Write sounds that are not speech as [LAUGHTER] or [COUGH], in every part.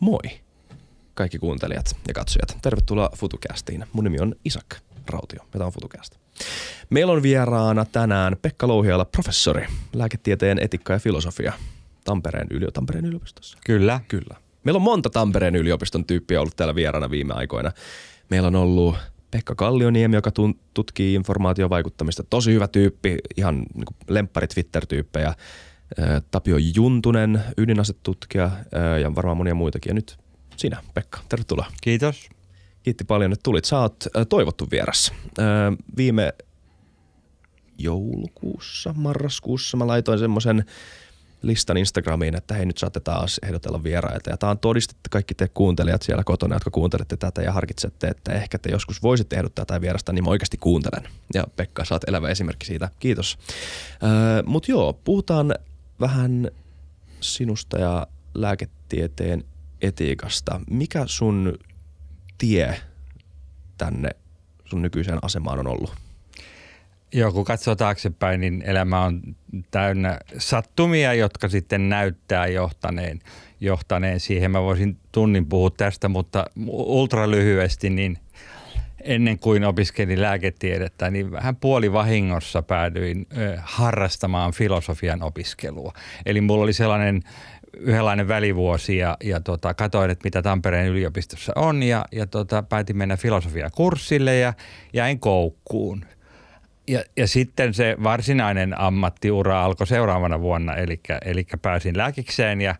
Moi kaikki kuuntelijat ja katsojat. Tervetuloa FutuCastiin. Mun nimi on Isak Rautio ja tämä on FutuCast. Meillä on vieraana tänään Pekka Louhiala, professori, lääketieteen etiikka ja filosofia Tampereen, ylio, Tampereen yliopistossa. Kyllä. Kyllä. Meillä on monta Tampereen yliopiston tyyppiä ollut täällä vieraana viime aikoina. Meillä on ollut Pekka Kallioniemi, joka tutkii informaatiovaikuttamista. Tosi hyvä tyyppi, ihan niin lemppari Twitter-tyyppejä. Tapio Juntunen, ydinasetutkija ja varmaan monia muitakin. Ja nyt sinä, Pekka. Tervetuloa. Kiitos. Kiitti paljon, että tulit. Sä oot toivottu vieras. Viime joulukuussa, marraskuussa mä laitoin semmoisen listan Instagramiin, että hei nyt saatte taas ehdotella vieraita. Ja tämä on todistettu kaikki te kuuntelijat siellä kotona, jotka kuuntelette tätä ja harkitsette, että ehkä te joskus voisitte ehdottaa tai vierasta, niin mä oikeasti kuuntelen. Ja Pekka, saat elävä esimerkki siitä. Kiitos. Mutta joo, puhutaan vähän sinusta ja lääketieteen etiikasta. Mikä sun tie tänne sun nykyiseen asemaan on ollut? Joo, kun katsoo taaksepäin, niin elämä on täynnä sattumia, jotka sitten näyttää johtaneen, johtaneen siihen. Mä voisin tunnin puhua tästä, mutta ultra lyhyesti, niin ennen kuin opiskelin lääketiedettä, niin vähän puoli vahingossa päädyin harrastamaan filosofian opiskelua. Eli mulla oli sellainen yhdenlainen välivuosi ja, ja tota, katoin, että mitä Tampereen yliopistossa on ja, ja tota, päätin mennä filosofiakurssille ja jäin koukkuun. Ja, ja sitten se varsinainen ammattiura alkoi seuraavana vuonna, eli, eli pääsin lääkikseen ja,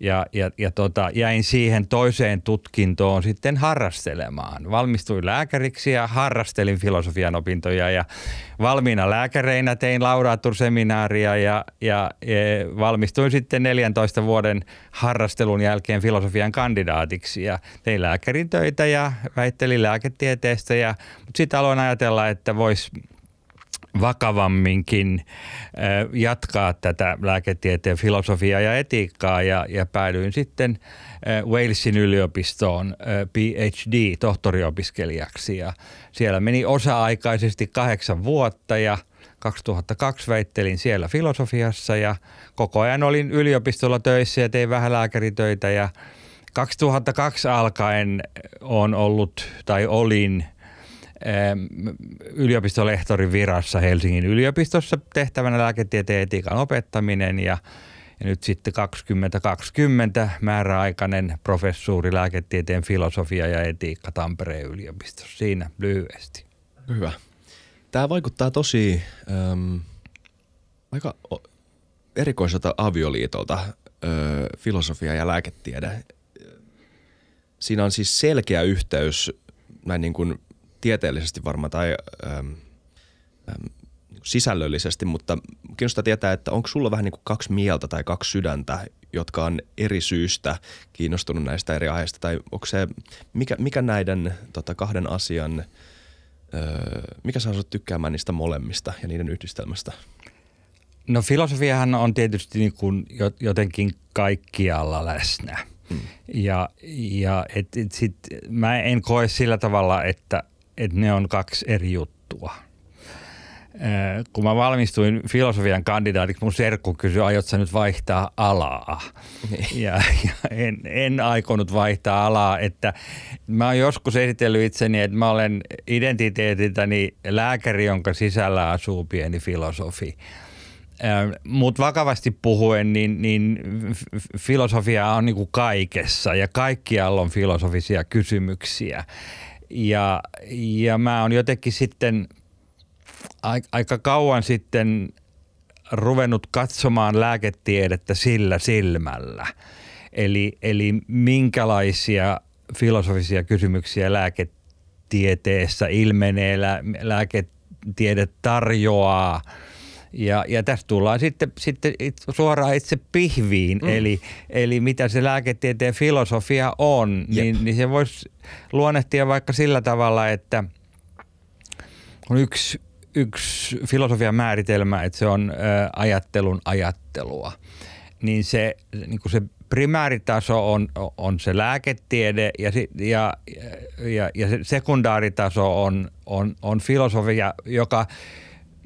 ja, ja, ja tota, jäin siihen toiseen tutkintoon sitten harrastelemaan. Valmistuin lääkäriksi ja harrastelin filosofian opintoja ja valmiina lääkäreinä tein laudaatturseminaaria ja, ja, ja valmistuin sitten 14 vuoden harrastelun jälkeen filosofian kandidaatiksi ja tein lääkärin töitä ja väittelin lääketieteestä ja sitten aloin ajatella, että voisi vakavamminkin jatkaa tätä lääketieteen filosofiaa ja etiikkaa ja, ja päädyin sitten Walesin yliopistoon PhD-tohtoriopiskelijaksi ja siellä meni osa-aikaisesti kahdeksan vuotta ja 2002 väittelin siellä filosofiassa ja koko ajan olin yliopistolla töissä ja tein vähän lääkäritöitä. Ja 2002 alkaen on ollut tai olin – yliopistolehtorin virassa Helsingin yliopistossa tehtävänä lääketieteen etiikan opettaminen ja, ja nyt sitten 2020 määräaikainen professuuri lääketieteen filosofia ja etiikka Tampereen yliopistossa. Siinä lyhyesti. Hyvä. Tämä vaikuttaa tosi ähm, aika erikoiselta avioliitolta, äh, filosofia ja lääketiede. Siinä on siis selkeä yhteys näin niin kuin tieteellisesti varmaan tai äm, äm, sisällöllisesti, mutta kiinnostaa tietää, että onko sulla vähän niin kuin kaksi mieltä tai kaksi sydäntä, jotka on eri syystä kiinnostunut näistä eri aiheista, tai onko se, mikä, mikä näiden tota, kahden asian, öö, mikä saa sinut tykkäämään niistä molemmista ja niiden yhdistelmästä? No filosofiahan on tietysti niin kuin jotenkin kaikkialla läsnä. Hmm. Ja, ja et, et sit, mä en koe sillä tavalla, että – että ne on kaksi eri juttua. Kun mä valmistuin filosofian kandidaatiksi, mun serkku kysyi, aiotko sä nyt vaihtaa alaa? Niin. Ja, ja en, en aikonut vaihtaa alaa, että mä oon joskus esitellyt itseni, että mä olen identiteetiltäni lääkäri, jonka sisällä asuu pieni filosofi. Mutta vakavasti puhuen, niin, niin filosofia on niin kuin kaikessa ja kaikkialla on filosofisia kysymyksiä. Ja, ja mä oon jotenkin sitten aika kauan sitten ruvennut katsomaan lääketiedettä sillä silmällä. Eli, eli minkälaisia filosofisia kysymyksiä lääketieteessä ilmenee, lä, lääketiede tarjoaa – ja, ja tässä tullaan sitten, sitten suoraan itse pihviin, mm. eli, eli mitä se lääketieteen filosofia on, niin, niin se voisi luonnehtia vaikka sillä tavalla, että on yksi, yksi filosofian määritelmä, että se on ä, ajattelun ajattelua. Niin se, niin kuin se primääritaso on, on se lääketiede ja, ja, ja, ja se sekundaaritaso on, on, on filosofia, joka –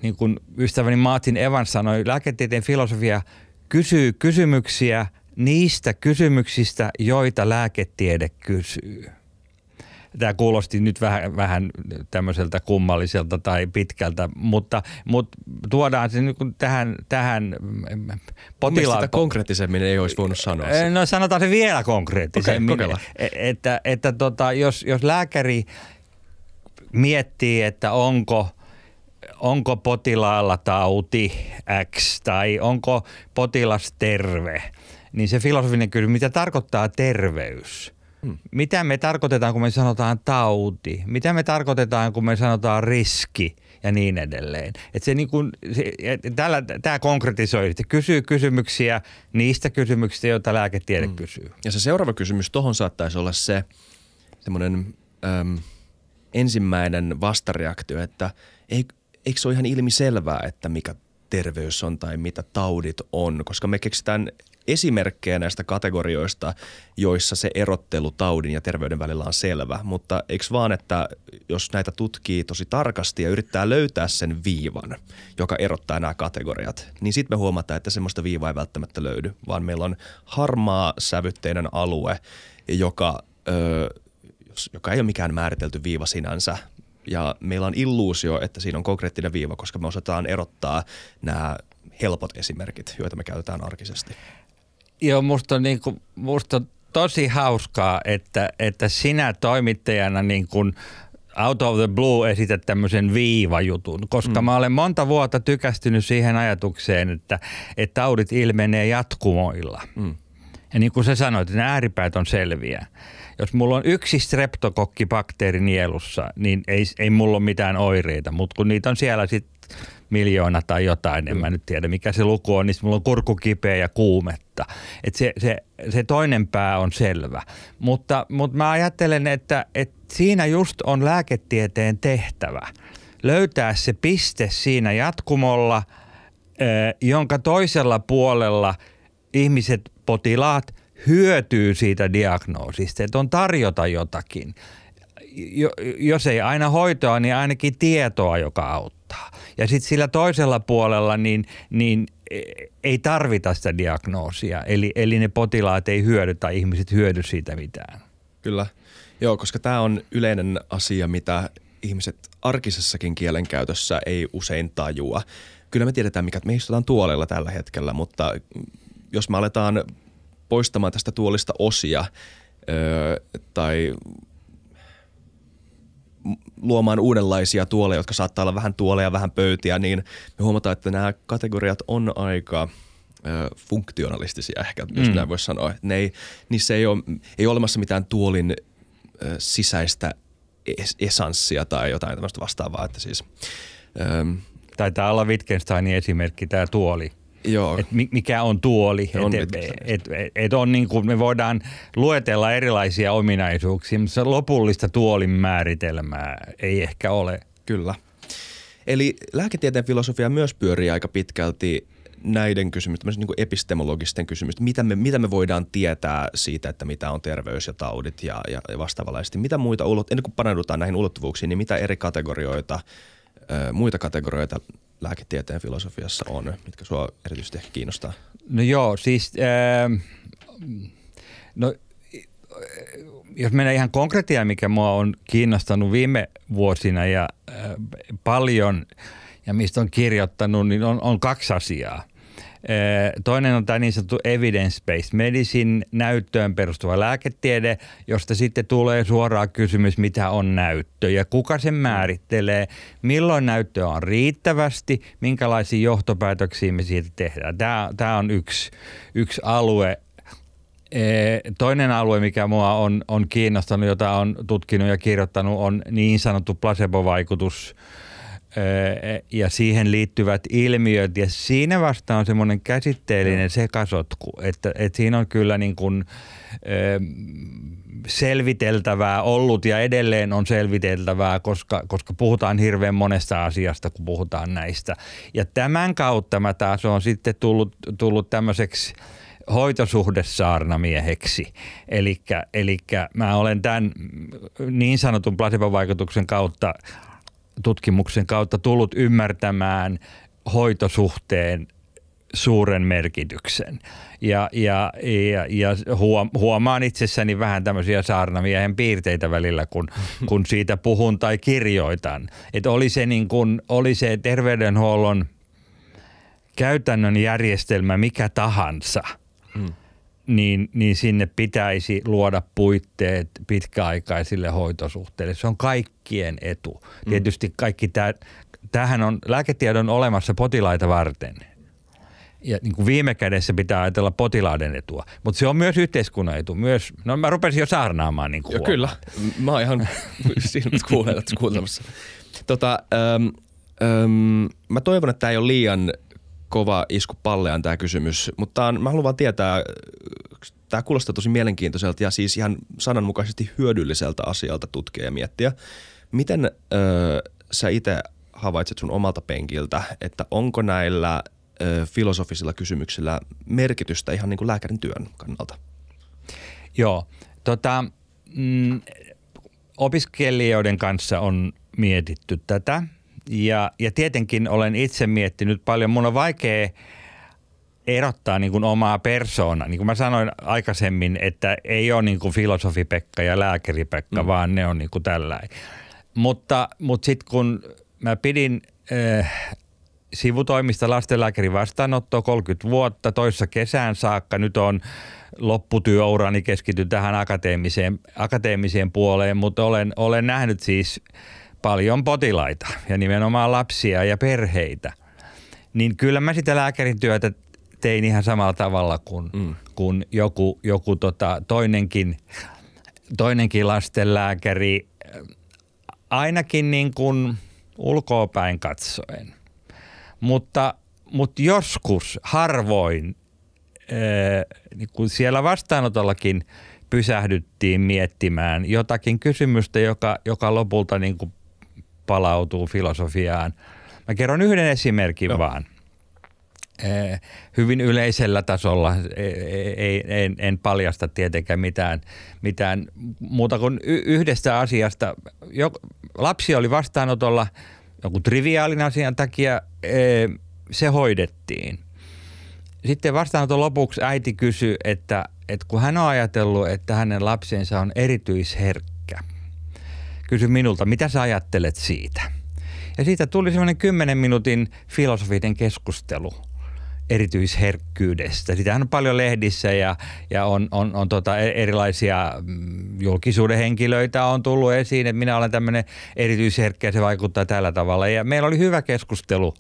niin kuin ystäväni Martin Evans sanoi, lääketieteen filosofia kysyy kysymyksiä, niistä kysymyksistä, joita lääketiede kysyy. Tämä kuulosti nyt vähän, vähän tämmöiseltä kummalliselta tai pitkältä, mutta, mutta tuodaan se nyt tähän, tähän potilaan... konkreettisemmin ei olisi voinut sanoa. No sanotaan se vielä konkreettisemmin. Okay, e- että, että tota, jos, jos lääkäri miettii, että onko – onko potilaalla tauti X tai onko potilas terve, niin se filosofinen kysymys, mitä tarkoittaa terveys? Hmm. Mitä me tarkoitetaan, kun me sanotaan tauti? Mitä me tarkoitetaan, kun me sanotaan riski ja niin edelleen? Et se niin kun, se, tällä, tämä konkretisoi, että kysyy kysymyksiä niistä kysymyksistä, joita lääketiede hmm. kysyy. Ja se seuraava kysymys tuohon saattaisi olla se semmoinen ensimmäinen vastareaktio, että ei, eikö se ole ihan ilmi selvää, että mikä terveys on tai mitä taudit on, koska me keksitään esimerkkejä näistä kategorioista, joissa se erottelu taudin ja terveyden välillä on selvä. Mutta eikö vaan, että jos näitä tutkii tosi tarkasti ja yrittää löytää sen viivan, joka erottaa nämä kategoriat, niin sitten me huomataan, että semmoista viivaa ei välttämättä löydy, vaan meillä on harmaa sävytteinen alue, joka, ö, joka ei ole mikään määritelty viiva sinänsä, ja meillä on illuusio, että siinä on konkreettinen viiva, koska me osataan erottaa nämä helpot esimerkit, joita me käytetään arkisesti. Joo, musta on, niin kuin, musta on tosi hauskaa, että, että sinä toimittajana niin kuin out of the blue esität tämmöisen viivajutun, koska mm. mä olen monta vuotta tykästynyt siihen ajatukseen, että, että taudit ilmenee jatkumoilla. Mm. Ja niin kuin sä sanoit, että nämä ääripäät on selviä. Jos mulla on yksi streptokokkibakteeri nielussa, niin ei, ei mulla ole mitään oireita, mutta kun niitä on siellä sitten miljoona tai jotain, en mä nyt tiedä mikä se luku on, niin mulla on kurkku kipeä ja kuumetta. Et se, se, se toinen pää on selvä. Mutta, mutta mä ajattelen, että, että siinä just on lääketieteen tehtävä. Löytää se piste siinä jatkumolla, jonka toisella puolella ihmiset, potilaat hyötyy siitä diagnoosista, että on tarjota jotakin. Jo, jos ei aina hoitoa, niin ainakin tietoa, joka auttaa. Ja sitten sillä toisella puolella niin, niin ei tarvita sitä diagnoosia, eli, eli ne potilaat ei hyödy tai ihmiset hyödy siitä mitään. Kyllä, joo, koska tämä on yleinen asia, mitä ihmiset arkisessakin kielenkäytössä ei usein tajua. Kyllä me tiedetään, mikä me istutaan tuolella tällä hetkellä, mutta jos me aletaan poistamaan tästä tuolista osia öö, tai luomaan uudenlaisia tuoleja, jotka saattaa olla vähän tuoleja, vähän pöytiä, niin me huomataan, että nämä kategoriat on aika ö, funktionalistisia ehkä, jos mm. näin voisi sanoa. Ne ei, niissä ei ole, ei ole olemassa mitään tuolin ö, sisäistä es- esanssia tai jotain tämmöistä vastaavaa. Että siis, ö, Taitaa olla Wittgensteinin esimerkki, tämä tuoli. Joo. Et mikä on tuoli. On et, et, et, et on niin kuin me voidaan luetella erilaisia ominaisuuksia, mutta lopullista tuolin määritelmää ei ehkä ole. Kyllä. Eli lääketieteen filosofia myös pyörii aika pitkälti näiden kysymysten, niin kuin epistemologisten kysymysten, mitä me, mitä me voidaan tietää siitä, että mitä on terveys ja taudit ja, ja vastaavanlaisesti. Mitä muita, ennen kuin paneudutaan näihin ulottuvuuksiin, niin mitä eri kategorioita, muita kategorioita lääketieteen filosofiassa on, mitkä sinua erityisesti kiinnostaa? No joo, siis äh, no, jos mennään ihan konkretiaan, mikä mua on kiinnostanut viime vuosina ja äh, paljon ja mistä on kirjoittanut, niin on, on kaksi asiaa. Toinen on tämä niin sanottu evidence-based medicine, näyttöön perustuva lääketiede, josta sitten tulee suoraan kysymys, mitä on näyttö ja kuka sen määrittelee, milloin näyttöä on riittävästi, minkälaisia johtopäätöksiä me siitä tehdään. Tämä, tämä on yksi, yksi alue, Toinen alue, mikä mua on, on kiinnostanut, jota on tutkinut ja kirjoittanut, on niin sanottu placebo-vaikutus – ja siihen liittyvät ilmiöt. Ja siinä vasta on semmoinen käsitteellinen sekasotku, että, että siinä on kyllä niin kuin, selviteltävää ollut ja edelleen on selviteltävää, koska, koska puhutaan hirveän monesta asiasta, kun puhutaan näistä. Ja tämän kautta mä taas on sitten tullut, tullut tämmöiseksi hoitosuhdesaarnamieheksi. Eli mä olen tämän niin sanotun placebo-vaikutuksen kautta tutkimuksen kautta tullut ymmärtämään hoitosuhteen suuren merkityksen. Ja, ja, ja, ja huomaan itsessäni vähän tämmöisiä saarnamiehen piirteitä välillä, kun, [LAUGHS] kun siitä puhun tai kirjoitan. Että oli se, niin kun, oli se terveydenhuollon käytännön järjestelmä mikä tahansa, mm. Niin, niin sinne pitäisi luoda puitteet pitkäaikaisille hoitosuhteille. Se on kaikkien etu. Mm. Tietysti kaikki tämä, tämähän on lääketiedon olemassa potilaita varten – ja niin kuin viime kädessä pitää ajatella potilaiden etua. Mutta se on myös yhteiskunnan etu. Myös, no mä rupesin jo saarnaamaan. Niin kuin kyllä, mä oon ihan [LAUGHS] silmät kuuntelemassa. Tota, äm, äm, mä toivon, että tämä ei ole liian kova isku palleaan tämä kysymys, mutta mä haluan vaan tietää, tämä kuulostaa tosi mielenkiintoiselta ja siis ihan sananmukaisesti hyödylliseltä asialta tutkia ja miettiä. Miten äh, sä itse havaitset sun omalta penkiltä, että onko näillä – filosofisilla kysymyksillä merkitystä ihan niin kuin lääkärin työn kannalta? Joo, tota, mm, opiskelijoiden kanssa on mietitty tätä ja, ja tietenkin olen itse miettinyt paljon. Mun on vaikea erottaa niin kuin omaa persoonaa. Niin kuin mä sanoin aikaisemmin, että ei ole niin kuin filosofi Pekka ja lääkäri Pekka, mm. vaan ne on niin kuin. Mutta, mutta sitten kun mä pidin äh, sivutoimista lastenlääkärin vastaanottoa 30 vuotta toissa kesään saakka. Nyt on lopputyöurani keskity tähän akateemiseen, akateemiseen puoleen, mutta olen, olen nähnyt siis paljon potilaita ja nimenomaan lapsia ja perheitä. Niin kyllä mä sitä lääkärin työtä tein ihan samalla tavalla kuin, mm. kuin joku, joku tota, toinenkin, toinenkin lastenlääkäri, ainakin niin kuin ulkoopäin katsoen. Mutta, mutta joskus, harvoin, ää, niin kun siellä vastaanotollakin pysähdyttiin miettimään jotakin kysymystä, joka, joka lopulta niin kuin palautuu filosofiaan. Mä kerron yhden esimerkin no. vaan. hyvin yleisellä tasolla, ei, en, en paljasta tietenkään mitään, mitään muuta kuin yhdestä asiasta. lapsi oli vastaanotolla – joku triviaalin asian takia se hoidettiin. Sitten vastaanoton lopuksi äiti kysyi, että, että kun hän on ajatellut, että hänen lapsensa on erityisherkkä, kysy minulta, mitä sä ajattelet siitä? Ja siitä tuli semmoinen kymmenen minuutin filosofinen keskustelu – erityisherkkyydestä. Sitähän on paljon lehdissä ja, ja on, on, on tota e-, erilaisia mm, julkisuuden henkilöitä on tullut esiin, että minä olen tämmöinen erityisherkkä ja se vaikuttaa tällä tavalla. Ja meillä oli hyvä keskustelu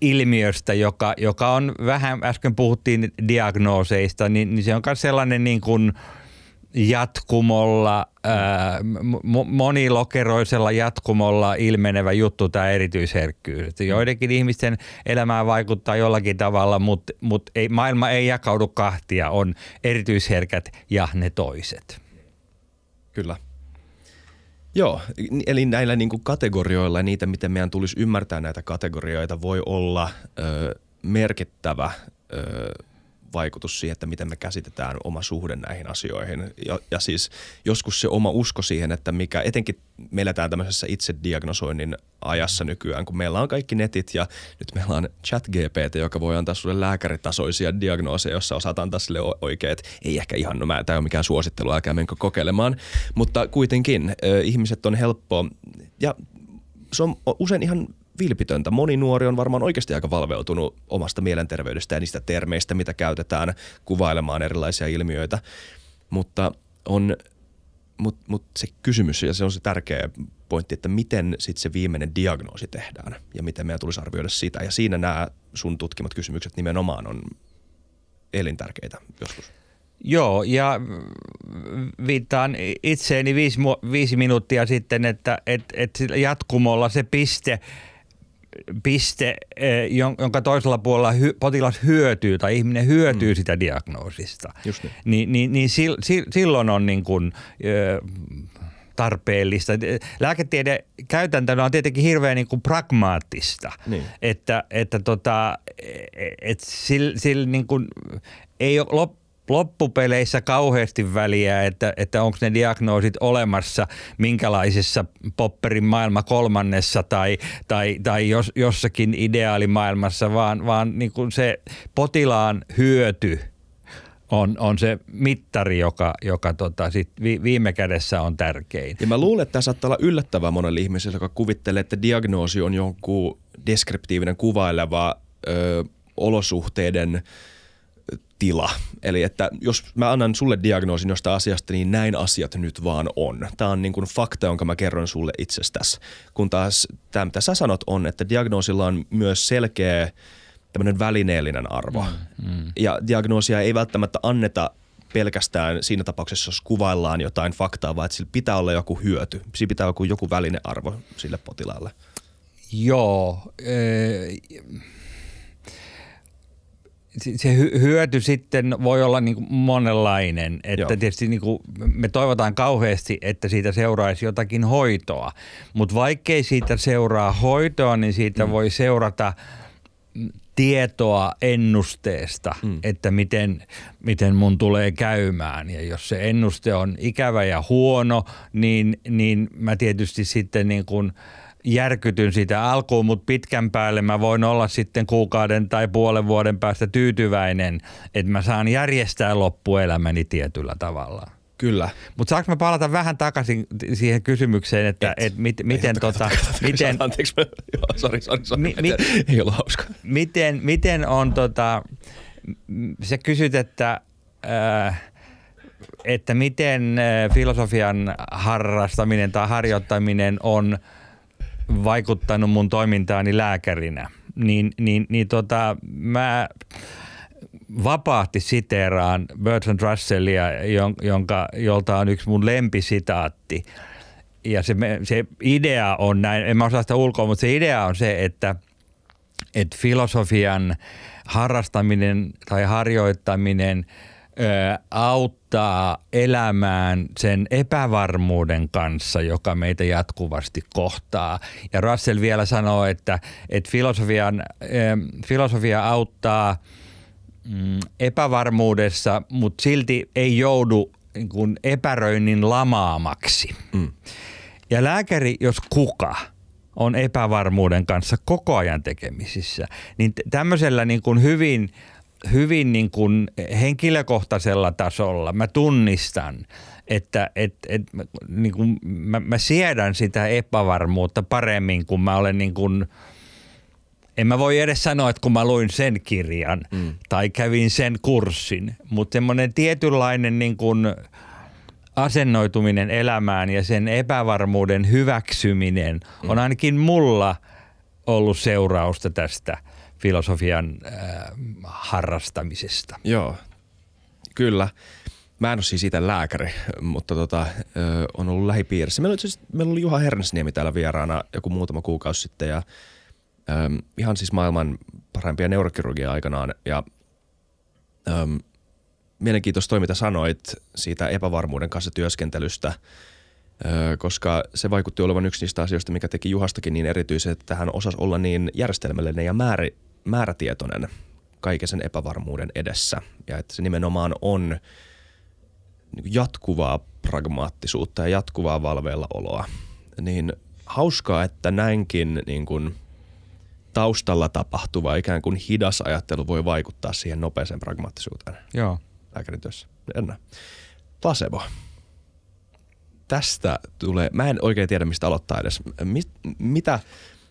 ilmiöstä, joka, joka on vähän, äsken puhuttiin diagnooseista, niin, niin se on myös sellainen niin kuin – jatkumolla, monilokeroisella jatkumolla ilmenevä juttu tämä erityisherkkyys. Joidenkin ihmisten elämään vaikuttaa jollakin tavalla, mutta, mutta ei, maailma ei jakaudu kahtia, on erityisherkät ja ne toiset. Kyllä. Joo, eli näillä niin kuin kategorioilla niitä, miten meidän tulisi ymmärtää näitä kategorioita, voi olla ö, merkittävä ö, vaikutus siihen, että miten me käsitetään oma suhde näihin asioihin. Ja, ja siis joskus se oma usko siihen, että mikä, etenkin me eletään tämmöisessä itse diagnosoinnin ajassa nykyään, kun meillä on kaikki netit ja nyt meillä on chat GPT, joka voi antaa sulle lääkäritasoisia diagnooseja, jossa osaat antaa sille oikeat, ei ehkä ihan, no mä, tämä ei ole mikään suosittelu, älkää menkö kokeilemaan, mutta kuitenkin äh, ihmiset on helppo ja se on usein ihan vilpitöntä. Moni nuori on varmaan oikeasti aika valveutunut omasta mielenterveydestä ja niistä termeistä, mitä käytetään kuvailemaan erilaisia ilmiöitä. Mutta on mut, mut se kysymys, ja se on se tärkeä pointti, että miten sitten se viimeinen diagnoosi tehdään ja miten meidän tulisi arvioida sitä. Ja siinä nämä sun tutkimat kysymykset nimenomaan on elintärkeitä joskus. Joo, ja viittaan itseeni viisi, viisi minuuttia sitten, että et, et jatkumolla se piste – piste, eh, jonka toisella puolella hy, potilas hyötyy tai ihminen hyötyy mm. sitä diagnoosista, Just niin. niin, niin, niin sil, sil, silloin on niin kuin, tarpeellista. Lääketiede käytäntönä on tietenkin hirveän niin kuin pragmaattista, niin. että, että tota, et sil, sil niin kuin, ei ole lop, loppupeleissä kauheasti väliä, että, että onko ne diagnoosit olemassa minkälaisessa popperin maailma kolmannessa tai, tai, tai jos, jossakin ideaalimaailmassa, vaan, vaan niin kuin se potilaan hyöty on, on se mittari, joka, joka tota sit viime kädessä on tärkein. Ja mä luulen, että tämä saattaa olla yllättävää monelle ihmiselle, joka kuvittelee, että diagnoosi on jonkun deskriptiivinen kuvaileva ö, olosuhteiden tila. Eli että jos mä annan sulle diagnoosin jostain asiasta, niin näin asiat nyt vaan on. Tämä on niin kuin fakta, jonka mä kerron sulle itsestäsi. Kun taas tämä, mitä sä sanot, on, että diagnoosilla on myös selkeä tämmöinen välineellinen arvo. Mm, mm. Ja diagnoosia ei välttämättä anneta pelkästään siinä tapauksessa, jos kuvaillaan jotain faktaa, vaan että sillä pitää olla joku hyöty. Siinä pitää olla joku välinearvo sille potilaalle. Joo. Se hyöty sitten voi olla niin kuin monenlainen. Että Joo. tietysti niin kuin me toivotaan kauheasti, että siitä seuraisi jotakin hoitoa. Mutta vaikkei siitä seuraa hoitoa, niin siitä mm. voi seurata tietoa ennusteesta, mm. että miten, miten mun tulee käymään. Ja jos se ennuste on ikävä ja huono, niin, niin mä tietysti sitten niin kuin järkytyn sitä alkuun, mutta pitkän päälle mä voin olla sitten kuukauden tai puolen vuoden päästä tyytyväinen, että mä saan järjestää loppuelämäni tietyllä tavalla. Kyllä. Mutta saanko mä palata vähän takaisin siihen kysymykseen, että et, et mit, miten ei, tota... miten, anteeksi, [LAUGHS] joo, sorry, sorry, sorry. Mi, mi, ei ollut hauska. Miten, miten on tota... Se kysyt, että... Äh, että miten äh, filosofian harrastaminen tai harjoittaminen on vaikuttanut mun toimintaani lääkärinä, niin, niin, niin tota, mä vapaasti siteeraan Bertrand Russellia, jonka, jolta on yksi mun lempisitaatti. Ja se, se idea on näin, en mä osaa sitä ulkoa, mutta se idea on se, että, että filosofian harrastaminen tai harjoittaminen auttaa elämään sen epävarmuuden kanssa, joka meitä jatkuvasti kohtaa. Ja Russell vielä sanoo, että, että filosofian, filosofia auttaa – mm, epävarmuudessa, mutta silti ei joudu niin kuin epäröinnin lamaamaksi. Mm. Ja lääkäri, jos kuka, on epävarmuuden kanssa koko ajan tekemisissä, niin tämmöisellä niin kuin hyvin, hyvin niin kuin henkilökohtaisella tasolla mä tunnistan, että et, et, niin kuin mä, mä siedän sitä epävarmuutta paremmin, kun mä olen niin kuin – en mä voi edes sanoa, että kun mä luin sen kirjan mm. tai kävin sen kurssin, mutta semmoinen tietynlainen niin kuin asennoituminen elämään ja sen epävarmuuden hyväksyminen mm. on ainakin mulla ollut seurausta tästä filosofian äh, harrastamisesta. Joo, kyllä. Mä en ole siis itse lääkäri, mutta tota, ö, on ollut lähipiirissä. Meillä oli, siis, meillä oli Juha Hernesniemi täällä vieraana joku muutama kuukausi sitten ja – ähm, ihan siis maailman parhaimpia neurokirurgia aikanaan ja ähm, mielenkiintoista toi, mitä sanoit siitä epävarmuuden kanssa työskentelystä, äh, koska se vaikutti olevan yksi niistä asioista, mikä teki Juhastakin niin erityisen, että hän osasi olla niin järjestelmällinen ja määrä, määrätietoinen kaiken sen epävarmuuden edessä. Ja että se nimenomaan on niin jatkuvaa pragmaattisuutta ja jatkuvaa valveilla oloa. Niin hauskaa, että näinkin niin kuin – taustalla tapahtuva ikään kuin hidas ajattelu voi vaikuttaa siihen nopeeseen pragmaattisuuteen. Joo. Lääkärityössä. Ennä. Placebo. Tästä tulee, mä en oikein tiedä mistä aloittaa edes. Mit, mitä,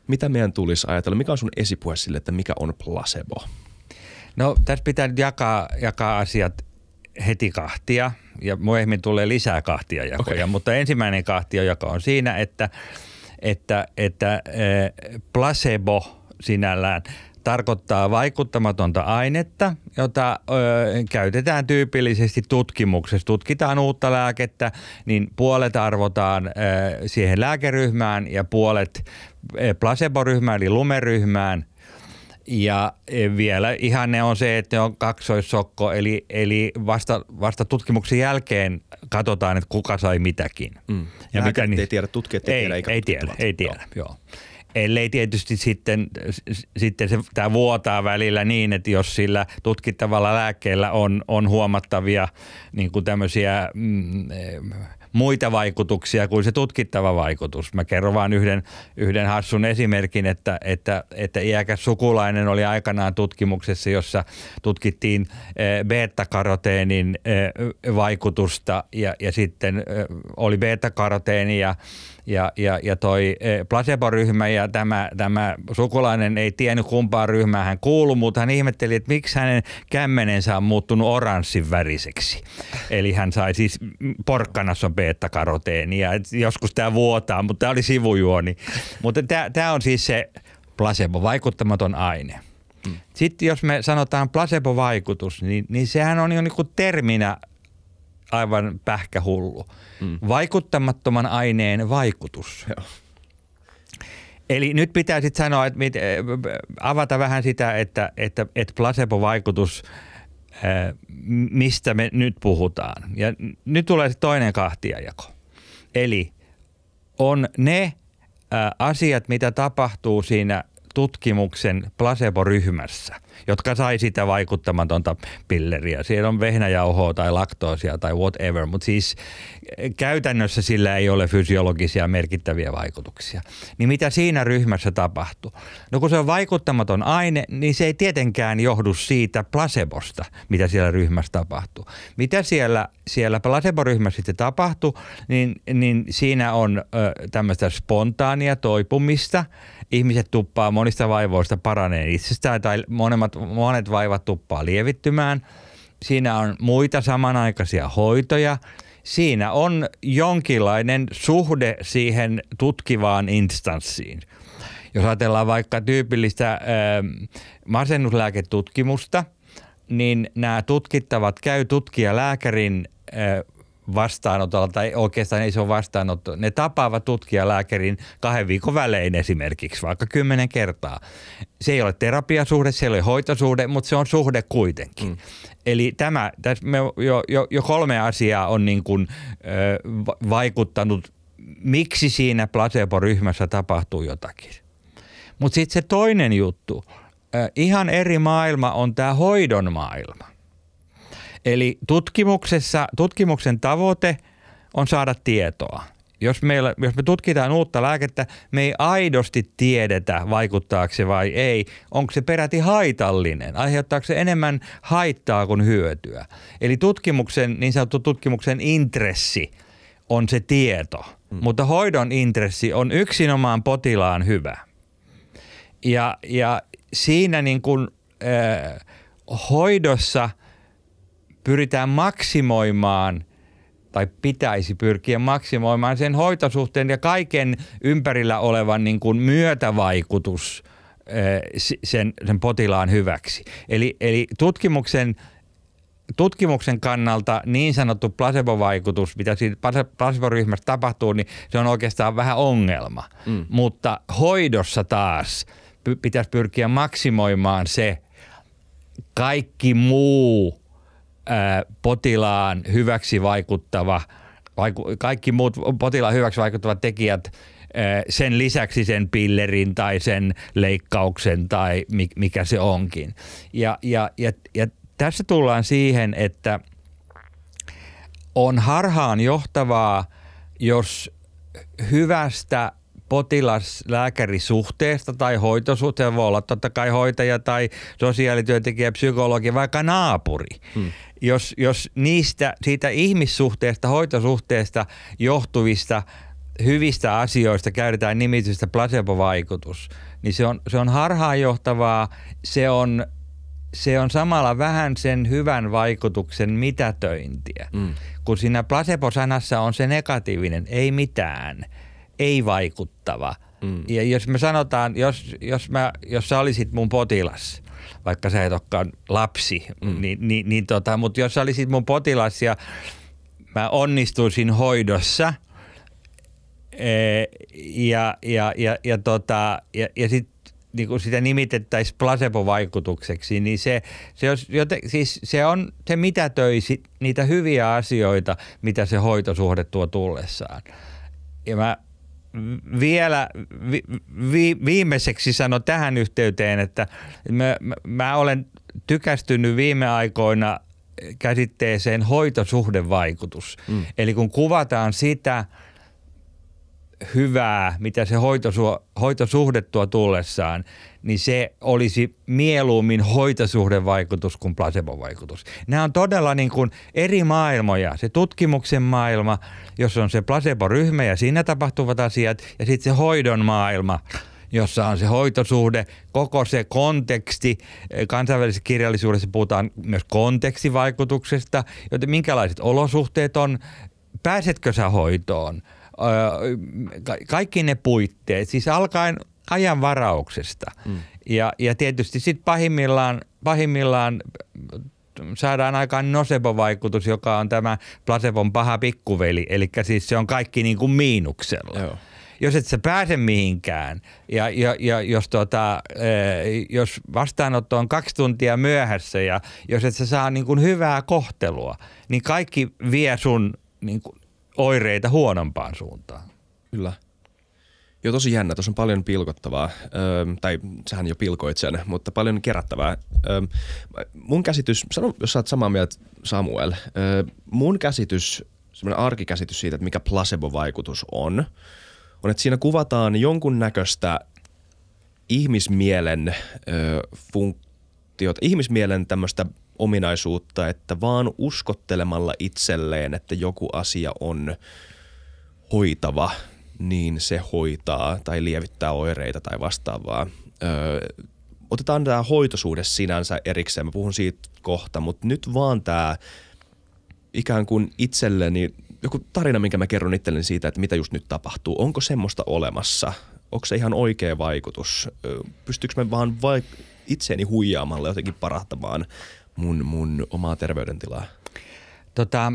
mitä meidän tulisi ajatella? Mikä on sun esipuhe sille, että mikä on placebo? No tässä pitää nyt jakaa, jakaa asiat heti kahtia ja myöhemmin tulee lisää kahtia jakoja, okay. mutta ensimmäinen kahtia joka on siinä, että, että, että placebo – sinällään tarkoittaa vaikuttamatonta ainetta, jota ö, käytetään tyypillisesti tutkimuksessa. Tutkitaan uutta lääkettä, niin puolet arvotaan ö, siihen lääkeryhmään ja puolet placebo-ryhmään eli lumeryhmään. Ja vielä ihanne on se, että ne on kaksoissokko, eli, eli vasta, vasta tutkimuksen jälkeen katsotaan, että kuka sai mitäkin. Mm. Ja, ja mitä, niin, ei tiedä, tutkijat ei, ei tiedä, ei tiedä, ei tiedä, joo. joo. Ellei tietysti sitten, sitten se, tämä vuotaa välillä niin, että jos sillä tutkittavalla lääkkeellä on, on huomattavia niin kuin tämmöisiä mm, muita vaikutuksia kuin se tutkittava vaikutus. Mä kerron vain yhden, yhden hassun esimerkin, että, että, että iäkäs sukulainen oli aikanaan tutkimuksessa, jossa tutkittiin eh, beta-karoteenin eh, vaikutusta ja, ja sitten eh, oli beta-karoteeni ja ja, ja, ja toi placebo-ryhmä ja tämä, tämä sukulainen ei tiennyt kumpaan ryhmään hän kuului, mutta hän ihmetteli, että miksi hänen kämmenensä on muuttunut oranssin väriseksi. Eli hän sai siis, porkkanassa on beta-karoteenia, joskus tämä vuotaa, mutta tämä oli sivujuoni. mutta tämä, on siis se placebo, vaikuttamaton aine. Mm. Sitten jos me sanotaan placebo-vaikutus, niin, niin sehän on jo niin kuin terminä aivan pähkähullu. Mm. Vaikuttamattoman aineen vaikutus. Joo. Eli nyt pitää sitten sanoa, että mit, avata vähän sitä, että, että, että placebo-vaikutus, mistä me nyt puhutaan. Ja nyt tulee se toinen kahtiajako. Eli on ne asiat, mitä tapahtuu siinä tutkimuksen placebo-ryhmässä, jotka sai sitä vaikuttamatonta pilleriä. Siellä on vehnäjauhoa tai laktoosia tai whatever, mutta siis eh, käytännössä sillä ei ole fysiologisia merkittäviä vaikutuksia. Niin mitä siinä ryhmässä tapahtuu? No kun se on vaikuttamaton aine, niin se ei tietenkään johdu siitä placebosta, mitä siellä ryhmässä tapahtuu. Mitä siellä, siellä placebo-ryhmässä sitten tapahtuu, niin, niin siinä on ö, tämmöistä spontaania toipumista – ihmiset tuppaa monista vaivoista paranee itsestään tai monet, monet vaivat tuppaa lievittymään. Siinä on muita samanaikaisia hoitoja. Siinä on jonkinlainen suhde siihen tutkivaan instanssiin. Jos ajatellaan vaikka tyypillistä äh, masennuslääketutkimusta, niin nämä tutkittavat käy tutkijalääkärin äh, vastaanotolla, tai oikeastaan ei se ole vastaanotto. Ne tapaavat tutkijalääkärin kahden viikon välein esimerkiksi, vaikka kymmenen kertaa. Se ei ole terapiasuhde, se ei ole hoitosuhde, mutta se on suhde kuitenkin. Mm. Eli tämä, tässä me jo, jo, jo kolme asiaa on niin kuin, ö, vaikuttanut, miksi siinä placebo-ryhmässä tapahtuu jotakin. Mutta sitten se toinen juttu, ö, ihan eri maailma on tämä hoidon maailma – Eli tutkimuksessa, tutkimuksen tavoite on saada tietoa. Jos, meillä, jos me tutkitaan uutta lääkettä, me ei aidosti tiedetä, vaikuttaako se vai ei. Onko se peräti haitallinen? Aiheuttaako se enemmän haittaa kuin hyötyä? Eli tutkimuksen, niin sanottu tutkimuksen intressi on se tieto, mm. mutta hoidon intressi on yksinomaan potilaan hyvä. Ja, ja siinä niin kuin, äh, hoidossa – pyritään maksimoimaan tai pitäisi pyrkiä maksimoimaan sen hoitosuhteen ja kaiken ympärillä olevan niin kuin myötävaikutus eh, sen, sen potilaan hyväksi. Eli, eli tutkimuksen tutkimuksen kannalta niin sanottu placebo-vaikutus, mitä siinä placebo-ryhmässä tapahtuu, niin se on oikeastaan vähän ongelma. Mm. Mutta hoidossa taas pitäisi pyrkiä maksimoimaan se kaikki muu potilaan hyväksi vaikuttava, vaiku, kaikki muut potilaan hyväksi vaikuttavat tekijät sen lisäksi sen pillerin tai sen leikkauksen tai mikä se onkin. Ja, ja, ja, ja tässä tullaan siihen, että on harhaan johtavaa, jos hyvästä potilas-lääkärisuhteesta tai hoitosuhteesta, voi olla totta kai hoitaja tai sosiaalityöntekijä, psykologi, vaikka naapuri. Hmm jos, jos niistä, siitä ihmissuhteesta, hoitosuhteesta johtuvista hyvistä asioista käytetään nimitystä placebo-vaikutus, niin se on, se on harhaanjohtavaa, se on, se on samalla vähän sen hyvän vaikutuksen mitätöintiä. Mm. Kun siinä placebo-sanassa on se negatiivinen, ei mitään, ei vaikuttava. Mm. Ja jos me sanotaan, jos, jos, mä, jos sä olisit mun potilas – vaikka sä et olekaan lapsi, mm. niin, niin, niin tota, mutta jos sä olisit mun potilas ja mä onnistuisin hoidossa e, ja, ja, ja, ja, tota, ja, ja sitten niin kuin sitä nimitettäisiin placebo-vaikutukseksi, niin se, se, olisi joten, siis se, on, se mitätöisi niitä hyviä asioita, mitä se hoitosuhde tuo tullessaan. Ja mä vielä vi, vi, viimeiseksi sano tähän yhteyteen, että mä, mä olen tykästynyt viime aikoina käsitteeseen hoitosuhdevaikutus. Mm. Eli kun kuvataan sitä hyvää, mitä se hoitosu, hoitosuhde tuo tullessaan, niin se olisi mieluummin hoitosuhdevaikutus kuin placebo-vaikutus. Nämä on todella niin kuin eri maailmoja. Se tutkimuksen maailma, jos on se placebo-ryhmä ja siinä tapahtuvat asiat, ja sitten se hoidon maailma, jossa on se hoitosuhde, koko se konteksti. Kansainvälisessä kirjallisuudessa puhutaan myös kontekstivaikutuksesta, joten minkälaiset olosuhteet on, pääsetkö sä hoitoon, kaikki ne puitteet, siis alkaen ajan varauksesta. Mm. Ja, ja tietysti sitten pahimmillaan, pahimmillaan saadaan aikaan nocebo-vaikutus, joka on tämä placebon paha pikkuveli, eli siis se on kaikki niin kuin miinuksella. Joo jos et sä pääse mihinkään ja, ja, ja jos, tota, jos vastaanotto on kaksi tuntia myöhässä ja jos et sä saa niin kuin hyvää kohtelua, niin kaikki vie sun niin kuin, oireita huonompaan suuntaan. Kyllä. Joo, tosi jännä. Tuossa on paljon pilkottavaa, öö, tai sähän jo pilkoit sen, mutta paljon kerättävää. Öö, mun käsitys, sano jos sä oot samaa mieltä Samuel, öö, mun käsitys, semmoinen arkikäsitys siitä, että mikä placebo-vaikutus on, on, että siinä kuvataan jonkun näköistä ihmismielen ö, funktiota, ihmismielen tämmöistä ominaisuutta, että vaan uskottelemalla itselleen, että joku asia on hoitava, niin se hoitaa tai lievittää oireita tai vastaavaa. Öö, otetaan tämä hoitosuhde sinänsä erikseen, mä puhun siitä kohta, mutta nyt vaan tämä ikään kuin itselleni joku tarina, minkä mä kerron itselleni siitä, että mitä just nyt tapahtuu. Onko semmoista olemassa? Onko se ihan oikea vaikutus? Pystyykö mä vaan vaik- itseäni huijaamalla jotenkin parantamaan mun, mun omaa terveydentilaa? Tota,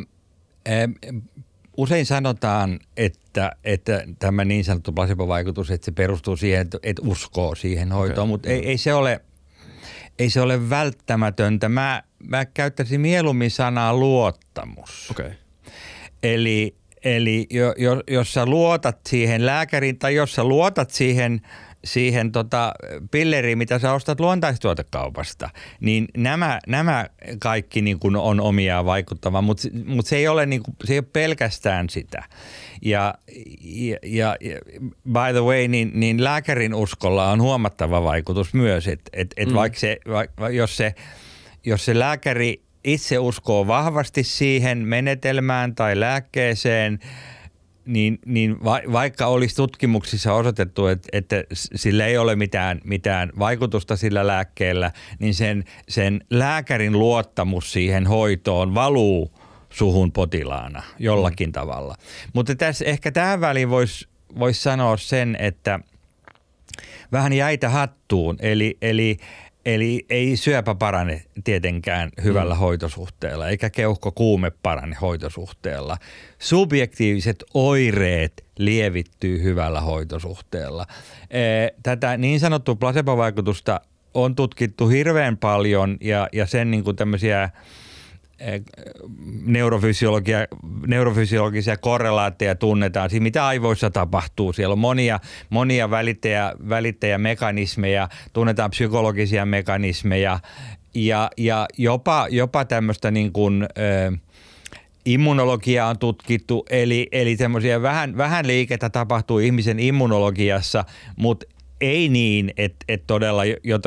usein sanotaan, että, että tämä niin sanottu placebo-vaikutus, että se perustuu siihen, että, että uskoo siihen hoitoon, okay. mutta ei, ei, se ole, ei se ole välttämätöntä. Mä, mä käyttäisin mieluummin sanaa luottamus. Okay. Eli, eli jo, jo, jos sä luotat siihen lääkäriin tai jos sä luotat siihen, siihen tota pilleriin, mitä sä ostat luontaistuotekaupasta, niin nämä, nämä kaikki niin kuin on omia vaikuttavaa, mutta, mutta se, ei ole niin kuin, se ei ole pelkästään sitä. Ja, ja, ja by the way, niin, niin lääkärin uskolla on huomattava vaikutus myös, että et, et mm. vaikka se, vaikka, jos se jos se lääkäri itse uskoo vahvasti siihen menetelmään tai lääkkeeseen, niin, niin va, vaikka olisi tutkimuksissa osoitettu, että, että sillä ei ole mitään, mitään vaikutusta sillä lääkkeellä, niin sen, sen lääkärin luottamus siihen hoitoon valuu suhun potilaana jollakin mm. tavalla. Mutta tässä ehkä tähän väliin voisi vois sanoa sen, että vähän jäitä hattuun, eli, eli Eli ei syöpä parane tietenkään hyvällä mm. hoitosuhteella, eikä keuhkokuume parane hoitosuhteella. Subjektiiviset oireet lievittyy hyvällä hoitosuhteella. E, tätä niin sanottua placebo-vaikutusta on tutkittu hirveän paljon ja, ja sen niin kuin tämmöisiä – neurofysiologia, neurofysiologisia korrelaatteja tunnetaan, siinä mitä aivoissa tapahtuu. Siellä on monia, monia välittäjä, välittäjämekanismeja, tunnetaan psykologisia mekanismeja ja, ja jopa, jopa tämmöistä niin kuin, äh, immunologiaa on tutkittu, eli, eli semmoisia vähän, vähän liikettä tapahtuu ihmisen immunologiassa, mutta ei niin, että, että todella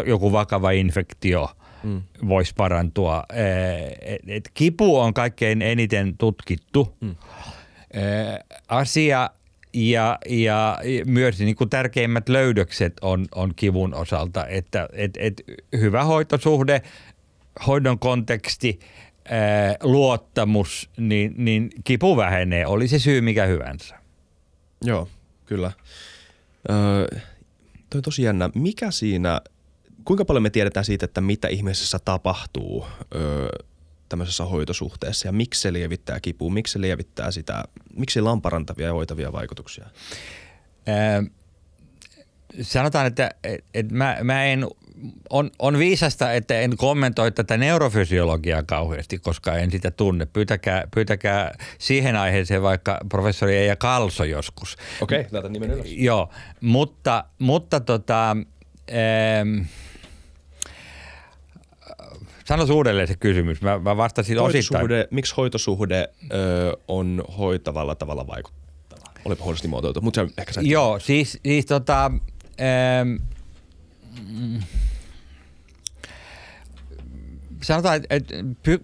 joku vakava infektio – mm. voisi parantua. Et, et kipu on kaikkein eniten tutkittu mm. asia ja, ja myös niin kuin tärkeimmät löydökset on, on kivun osalta, että et, et hyvä hoitosuhde, hoidon konteksti, luottamus, niin, niin kipu vähenee, oli se syy mikä hyvänsä. Joo, kyllä. Öö, toi on tosi jännä. Mikä siinä kuinka paljon me tiedetään siitä, että mitä ihmisessä tapahtuu öö, tämmöisessä hoitosuhteessa ja miksi se lievittää kipua, miksi se lievittää sitä, miksi sillä on parantavia ja hoitavia vaikutuksia? Ää, sanotaan, että et, et mä, mä en, on, on viisasta, että en kommentoi tätä neurofysiologiaa kauheasti, koska en sitä tunne. Pyytäkää, pyytäkää siihen aiheeseen vaikka professori Eija Kalso joskus. Okei, okay, laitan nimen ylös. Joo, mutta, mutta tota, ähm, Sanois uudelleen se kysymys. Mä, mä vastasin osittain. Miksi hoitosuhde ö, on hoitavalla tavalla vaikuttava? Olipa huonosti muotoiltu, mutta ehkä sä Joo, siis, siis tota, ähm, sanotaan, että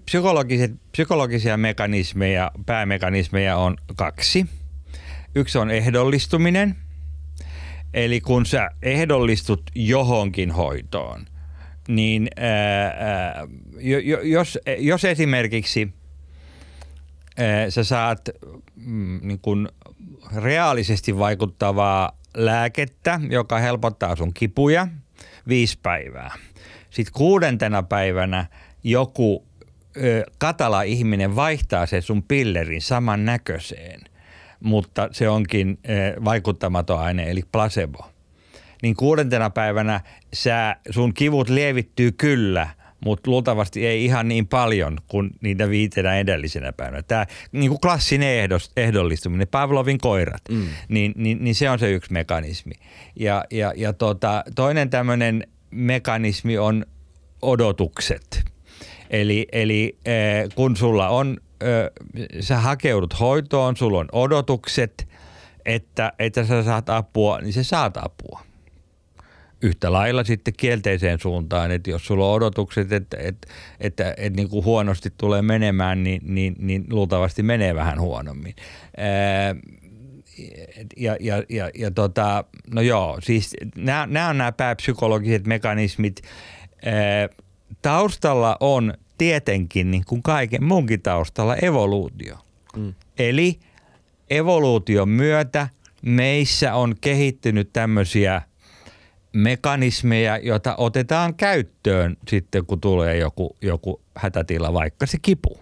psykologiset, psykologisia mekanismeja, päämekanismeja on kaksi. Yksi on ehdollistuminen, eli kun sä ehdollistut johonkin hoitoon, niin ää, jos, jos esimerkiksi ää, sä saat mm, niin kun reaalisesti vaikuttavaa lääkettä, joka helpottaa sun kipuja viisi päivää. Sitten kuudentena päivänä joku ö, katala ihminen vaihtaa se sun pillerin saman näköiseen, mutta se onkin ö, vaikuttamaton aine, eli placebo. Niin kuudentena päivänä sä, sun kivut lievittyy kyllä – mutta luultavasti ei ihan niin paljon kuin niitä viitenä edellisenä päivänä. Tämä niin kuin klassinen ehdos, ehdollistuminen, Pavlovin koirat, mm. niin, niin, niin se on se yksi mekanismi. Ja, ja, ja tota, toinen tämmöinen mekanismi on odotukset. Eli, eli äh, kun sulla on, äh, sä hakeudut hoitoon, sulla on odotukset, että, että sä saat apua, niin sä saat apua yhtä lailla sitten kielteiseen suuntaan, että jos sulla on odotukset, että, että, että, että niin kuin huonosti tulee menemään, niin, niin, niin luultavasti menee vähän huonommin. Ää, ja, ja, ja, ja tota, no joo, siis nämä, nämä on nämä pääpsykologiset mekanismit. Ää, taustalla on tietenkin, niin kuin kaiken muunkin taustalla, evoluutio. Mm. Eli evoluution myötä meissä on kehittynyt tämmöisiä – mekanismeja, joita otetaan käyttöön sitten, kun tulee joku, joku hätätila, vaikka se kipu.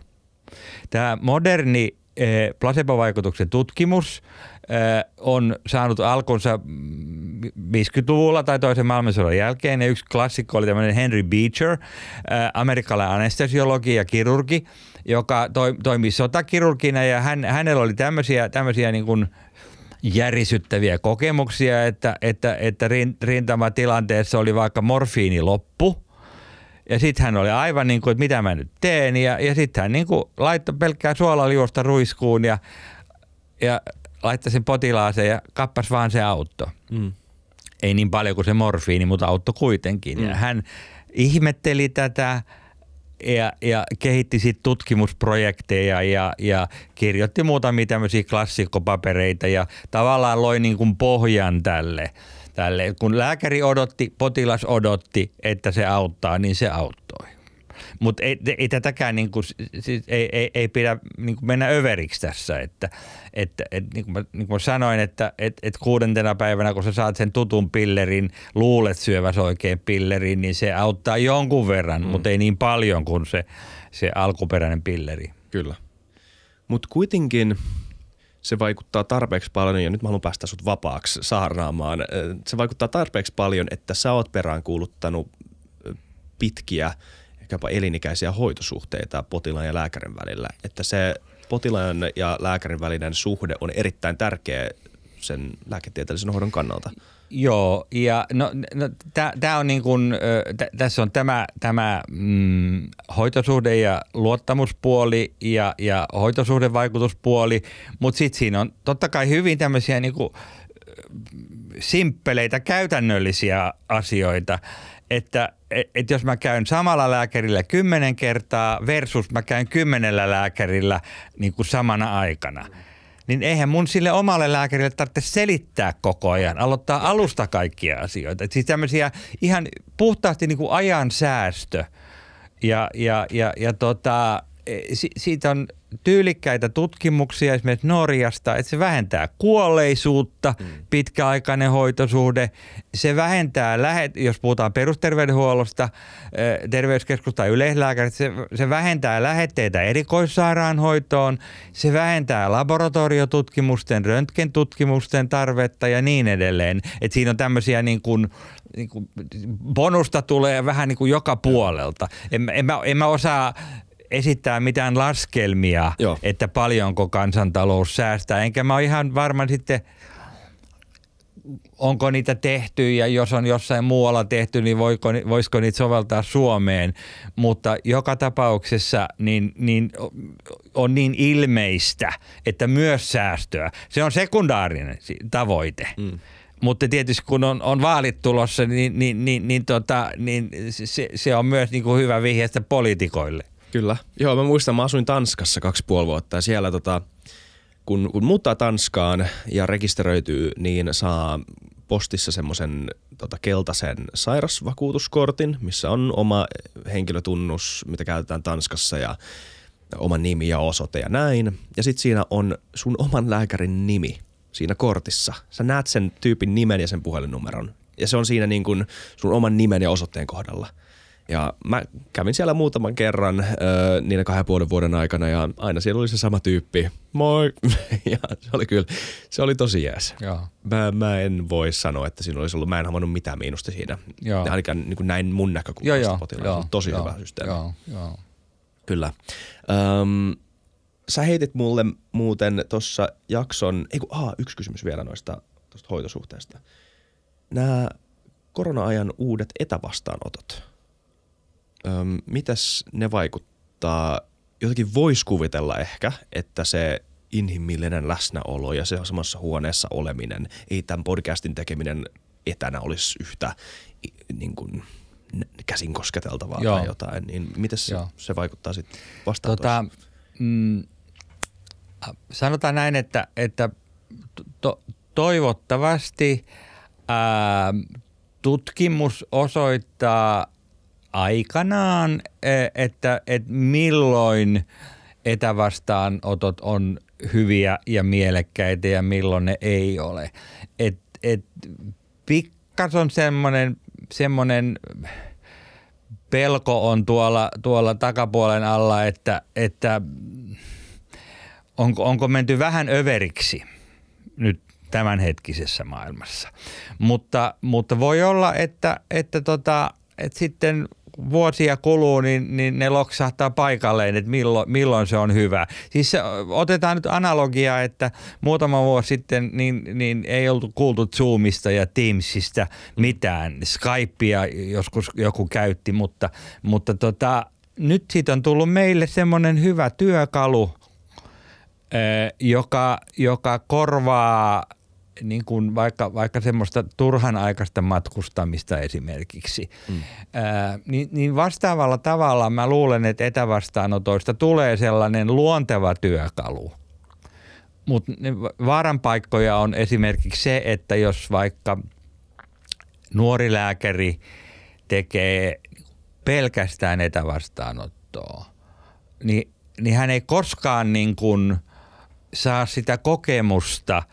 Tämä moderni eh, placebo-vaikutuksen tutkimus eh, on saanut alkunsa 50-luvulla tai toisen maailmansodan jälkeen. Ja yksi klassikko oli tämmöinen Henry Beecher, eh, amerikkalainen anestesiologi ja kirurgi, joka toimi sotakirurgina ja hän, hänellä oli tämmöisiä, tämmöisiä niin kuin järisyttäviä kokemuksia, että, että, että rintamatilanteessa oli vaikka morfiini loppu. Ja sitten hän oli aivan niin kuin, että mitä mä nyt teen. Ja, ja sitten hän niin kuin laittoi pelkkää suolaliuosta ruiskuun ja, ja laittoi sen potilaaseen ja kappas vaan se auto. Mm. Ei niin paljon kuin se morfiini, mutta auto kuitenkin. Mm. Ja hän ihmetteli tätä ja, ja kehitti sitten tutkimusprojekteja ja, ja kirjoitti muutamia tämmöisiä klassikkopapereita ja tavallaan loi niin kuin pohjan tälle. tälle. Kun lääkäri odotti, potilas odotti, että se auttaa, niin se auttoi. Mutta ei, ei tätäkään niin kuin, siis ei, ei, ei pidä niin kuin mennä överiksi tässä, että, että et, niin, kuin mä, niin kuin mä sanoin, että et, et kuudentena päivänä, kun sä saat sen tutun pillerin, luulet syöväs oikein pillerin, niin se auttaa jonkun verran, mm. mutta ei niin paljon kuin se, se alkuperäinen pilleri. Kyllä. Mutta kuitenkin se vaikuttaa tarpeeksi paljon, ja nyt mä haluan päästä sut vapaaksi saarnaamaan. Se vaikuttaa tarpeeksi paljon, että sä oot peräänkuuluttanut pitkiä jopa elinikäisiä hoitosuhteita potilaan ja lääkärin välillä. Että se potilaan ja lääkärin välinen suhde on erittäin tärkeä sen lääketieteellisen hoidon kannalta. Joo, ja no, no tämä on niin kuin, t- tässä on tämä, tämä mm, hoitosuhde ja luottamuspuoli ja, ja hoitosuhdevaikutuspuoli, mutta sitten siinä on totta kai hyvin tämmöisiä niin kuin, simppeleitä käytännöllisiä asioita, että et jos mä käyn samalla lääkärillä kymmenen kertaa versus mä käyn kymmenellä lääkärillä niin kuin samana aikana, niin eihän mun sille omalle lääkärille tarvitse selittää koko ajan, aloittaa alusta kaikkia asioita. Et siis tämmöisiä ihan puhtaasti niin kuin ajan säästö. Ja, ja, ja, ja tota, e, siitä on tyylikkäitä tutkimuksia esimerkiksi Norjasta, että se vähentää kuolleisuutta, mm. pitkäaikainen hoitosuhde. Se vähentää, lähet, jos puhutaan perusterveydenhuollosta, terveyskeskusta tai yleislääkärit, se, se vähentää lähetteitä erikoissairaanhoitoon, se vähentää laboratoriotutkimusten, röntgentutkimusten tarvetta ja niin edelleen. Et siinä on tämmöisiä niin kuin, niin kuin bonusta tulee vähän niin kuin joka puolelta. En, en, mä, en mä osaa esittää mitään laskelmia, Joo. että paljonko kansantalous säästää. Enkä mä ole ihan varma sitten, onko niitä tehty ja jos on jossain muualla tehty, niin voiko, voisiko niitä soveltaa Suomeen. Mutta joka tapauksessa niin, niin on niin ilmeistä, että myös säästöä. Se on sekundaarinen tavoite. Mm. Mutta tietysti kun on, on vaalit tulossa, niin, niin, niin, niin, tota, niin se, se on myös niin kuin hyvä vihjeistä poliitikoille. Kyllä. Joo, mä muistan, mä asuin Tanskassa kaksi puoli vuotta ja siellä tota, kun, kun muuttaa Tanskaan ja rekisteröityy, niin saa postissa semmoisen tota, keltaisen sairasvakuutuskortin, missä on oma henkilötunnus, mitä käytetään Tanskassa ja oma nimi ja osoite ja näin. Ja sitten siinä on sun oman lääkärin nimi siinä kortissa. Sä näet sen tyypin nimen ja sen puhelinnumeron. Ja se on siinä niin kuin sun oman nimen ja osoitteen kohdalla – ja mä kävin siellä muutaman kerran öö, niiden kahden puolen vuoden aikana ja aina siellä oli se sama tyyppi. Moi! [LAUGHS] ja se oli kyllä, se oli tosi jees. Mä, mä, en voi sanoa, että siinä olisi ollut, mä en havainnut mitään miinusta siinä. Joo. Ainakaan niin kuin näin mun näkökulmasta potilaasta. Tosi joo, hyvä systeemi. Joo, joo. Kyllä. Öm, sä heitit mulle muuten tuossa jakson, ei kun, aa, yksi kysymys vielä noista tuosta hoitosuhteesta. Nämä korona-ajan uudet etävastaanotot – öm, mitäs ne vaikuttaa? Jotenkin voisi kuvitella ehkä, että se inhimillinen läsnäolo ja se samassa huoneessa oleminen, ei tämän podcastin tekeminen etänä olisi yhtä niin kuin, käsin kosketeltavaa Joo. tai jotain, niin miten se, se vaikuttaa sitten vastaan tota, mm, Sanotaan näin, että, että to, toivottavasti ää, tutkimus osoittaa aikanaan, e, että, että milloin etävastaanotot on hyviä ja mielekkäitä ja milloin ne ei ole. Et, et pikkas on semmoinen, semmoinen pelko on tuolla, tuolla takapuolen alla, että, että onko, onko menty vähän överiksi nyt tämänhetkisessä maailmassa. Mutta, mutta voi olla, että, että, tota, että sitten vuosia kuluu, niin, niin ne loksahtaa paikalleen, että milloin, milloin se on hyvä. Siis se, otetaan nyt analogia, että muutama vuosi sitten niin, niin ei oltu kuultu Zoomista ja Teamsista mitään. Skypea joskus joku käytti, mutta, mutta tota, nyt siitä on tullut meille semmoinen hyvä työkalu, joka, joka korvaa – niin kuin vaikka, vaikka semmoista turhan aikaista matkustamista esimerkiksi, mm. ää, niin, niin vastaavalla tavalla mä luulen, että etävastaanotoista tulee sellainen luonteva työkalu. Mutta vaaranpaikkoja on esimerkiksi se, että jos vaikka nuori lääkäri tekee pelkästään etävastaanottoa, niin, niin hän ei koskaan niin kuin saa sitä kokemusta –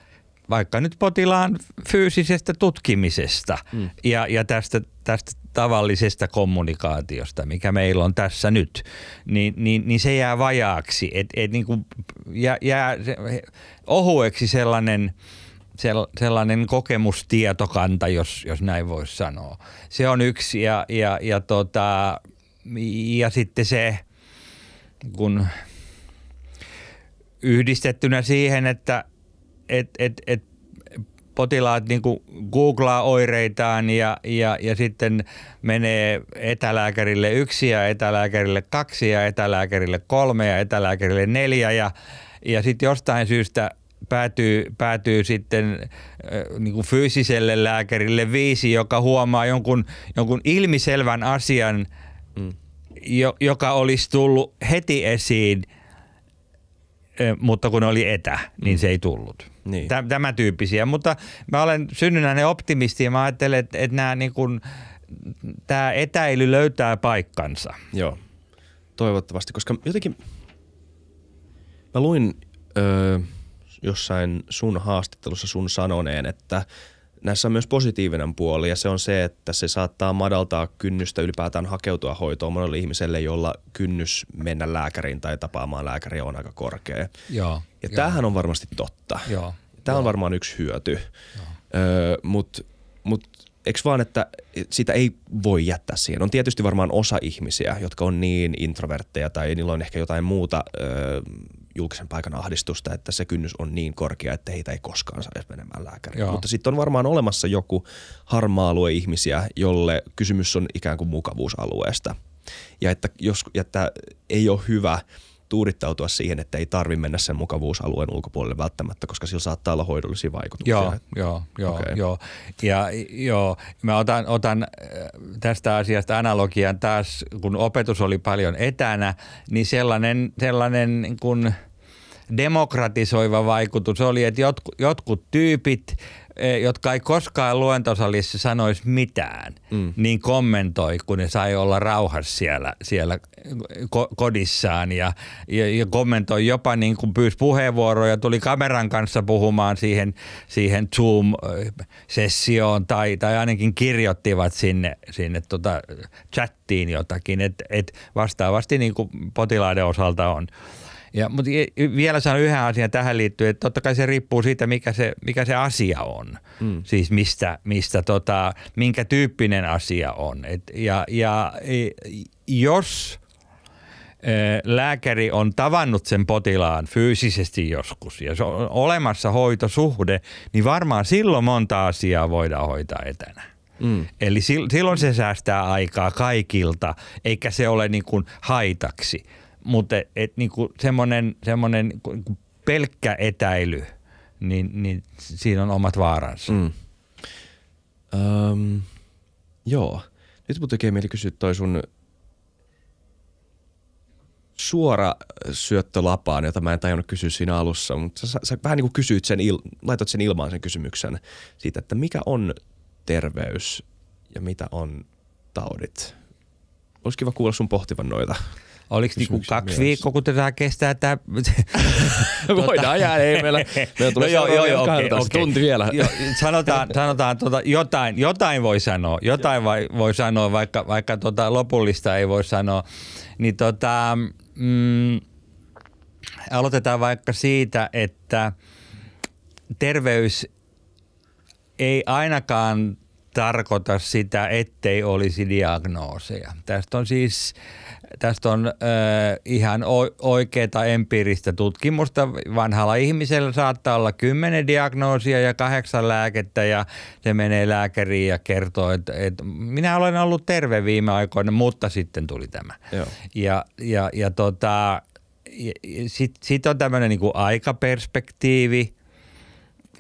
vaikka nyt potilaan fyysisestä tutkimisesta mm. ja, ja tästä, tästä tavallisesta kommunikaatiosta, mikä meillä on tässä nyt, niin, niin, niin se jää vajaaksi. Et, et niin kuin jää, jää ohueksi sellainen, sellainen kokemustietokanta, jos, jos näin voisi sanoa. Se on yksi ja, ja, ja, tota, ja sitten se, kun yhdistettynä siihen, että et, et, et potilaat niin googlaa oireitaan ja, ja, ja sitten menee etälääkärille yksi ja etälääkärille kaksi ja etälääkärille kolme ja etälääkärille neljä ja, ja sitten jostain syystä päätyy, päätyy sitten äh, niin kuin fyysiselle lääkärille viisi, joka huomaa jonkun, jonkun ilmiselvän asian, mm. jo, joka olisi tullut heti esiin – mutta kun oli etä, niin mm. se ei tullut. Niin. Tämä tyyppisiä, mutta mä olen synnynnäinen optimisti ja mä ajattelen, että, että nämä niin kuin, tämä etäily löytää paikkansa. Joo, toivottavasti, koska jotenkin Mä luin ö, jossain sun haastattelussa sun sanoneen, että näissä on myös positiivinen puoli ja se on se, että se saattaa madaltaa kynnystä ylipäätään hakeutua hoitoon monelle ihmiselle, jolla kynnys mennä lääkäriin tai tapaamaan lääkäriä on aika korkea. Joo, ja tämähän on varmasti totta. Joo, Tämä on varmaan yksi hyöty, öö, mutta mut, eikö vaan, että sitä ei voi jättää siihen. On tietysti varmaan osa ihmisiä, jotka on niin introvertteja tai niillä on ehkä jotain muuta öö, julkisen paikan ahdistusta, että se kynnys on niin korkea, että heitä ei koskaan saisi menemään lääkäriin. Joo. Mutta sitten on varmaan olemassa joku harmaa alue ihmisiä, jolle kysymys on ikään kuin mukavuusalueesta. Ja että, jos, ja että ei ole hyvä tuudittautua siihen, että ei tarvi mennä sen mukavuusalueen ulkopuolelle välttämättä, koska sillä saattaa olla hoidollisia vaikutuksia. Joo, joo, joo, okay. joo. Ja joo, mä otan, otan äh, tästä asiasta analogian taas, kun opetus oli paljon etänä, niin sellainen, sellainen niin kuin demokratisoiva vaikutus oli, että jotkut, jotkut tyypit, eh, jotka ei koskaan luentosalissa sanoisi mitään, mm. niin kommentoi, kun ne sai olla rauhassa siellä, siellä ko- kodissaan ja, ja, ja kommentoi jopa niin kuin pyysi puheenvuoroja, tuli kameran kanssa puhumaan siihen, siihen Zoom-sessioon tai, tai ainakin kirjoittivat sinne, sinne tota chattiin jotakin, että et vastaavasti niin kuin potilaiden osalta on. Ja, mutta vielä sanon yhden asian tähän liittyen, että totta kai se riippuu siitä, mikä se, mikä se asia on. Mm. Siis mistä, mistä tota, minkä tyyppinen asia on. Et, ja, ja e, jos e, lääkäri on tavannut sen potilaan fyysisesti joskus ja se on olemassa hoitosuhde, niin varmaan silloin monta asiaa voidaan hoitaa etänä. Mm. Eli sil- silloin se säästää aikaa kaikilta, eikä se ole niin kuin haitaksi. Mutta et, et niin kuin semmoinen, semmoinen niin kuin pelkkä etäily, niin, niin siinä on omat vaaransa. Mm. Öm, joo. Nyt mun tekee mieli kysyä toi sun suora syöttö lapaan, jota mä en tajunnut kysyä siinä alussa, mutta sä, sä vähän niin kuin kysyit sen, il, laitot sen ilmaan sen kysymyksen siitä, että mikä on terveys ja mitä on taudit. Olisi kiva kuulla sun pohtivan noita. Oliko niinku kaksi mielessä. viikkoa, kun tätä kestää tämä? [LAUGHS] Voidaan jää, ei meillä, meillä tulee no joo, joo, okei, okei. tunti vielä. Jo, sanotaan, [LAUGHS] sanotaan tota, jotain, jotain voi sanoa, jotain vai, voi sanoa, vaikka, vaikka tota lopullista ei voi sanoa. Niin tota, mm, aloitetaan vaikka siitä, että terveys ei ainakaan tarkoita sitä, ettei olisi diagnooseja. Tästä on siis tästä on äh, ihan oikeaa empiiristä tutkimusta. Vanhalla ihmisellä saattaa olla kymmenen diagnoosia ja kahdeksan lääkettä ja se menee lääkäriin ja kertoo, että, että minä olen ollut terve viime aikoina, mutta sitten tuli tämä. Joo. Ja, ja, ja tota, sitten sit on tämmöinen niin aikaperspektiivi.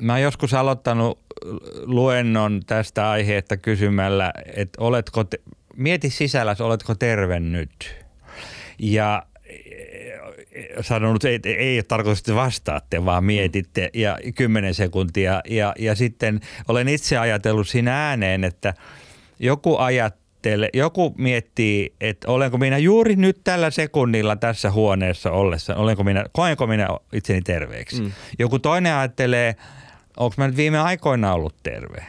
Mä oon joskus aloittanut luennon tästä aiheesta kysymällä, että oletko, te, mieti sisälläsi, oletko terve nyt? Ja sanonut, että ei, ei ole tarkoitus, että vastaatte, vaan mietitte ja kymmenen sekuntia. Ja, ja sitten olen itse ajatellut siinä ääneen, että joku ajattelee, joku miettii, että olenko minä juuri nyt tällä sekunnilla tässä huoneessa ollessa, olenko minä, koenko minä itseni terveeksi. Mm. Joku toinen ajattelee, onko mä nyt viime aikoina ollut terve.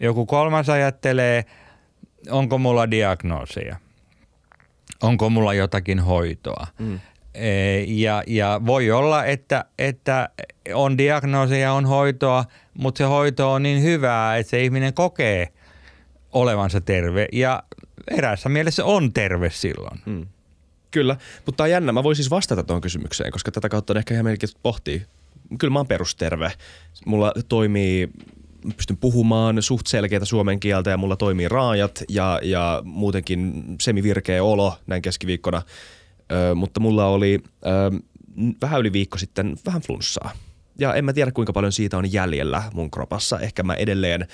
Joku kolmas ajattelee, onko mulla diagnooseja. Onko mulla jotakin hoitoa. Mm. Ja, ja voi olla, että, että on diagnooseja, on hoitoa, mutta se hoito on niin hyvää, että se ihminen kokee olevansa terve ja eräässä mielessä on terve silloin. Mm. Kyllä, mutta on jännä. Mä voin siis vastata tuohon kysymykseen, koska tätä kautta on ehkä ihan mielenkiintoista pohtia. Kyllä mä oon perusterve. Mulla toimii pystyn puhumaan suht selkeätä suomen kieltä ja mulla toimii raajat ja, ja muutenkin semivirkeä olo näin keskiviikkona. Ö, mutta mulla oli ö, vähän yli viikko sitten vähän flunssaa. Ja en mä tiedä kuinka paljon siitä on jäljellä mun kropassa. Ehkä mä edelleen,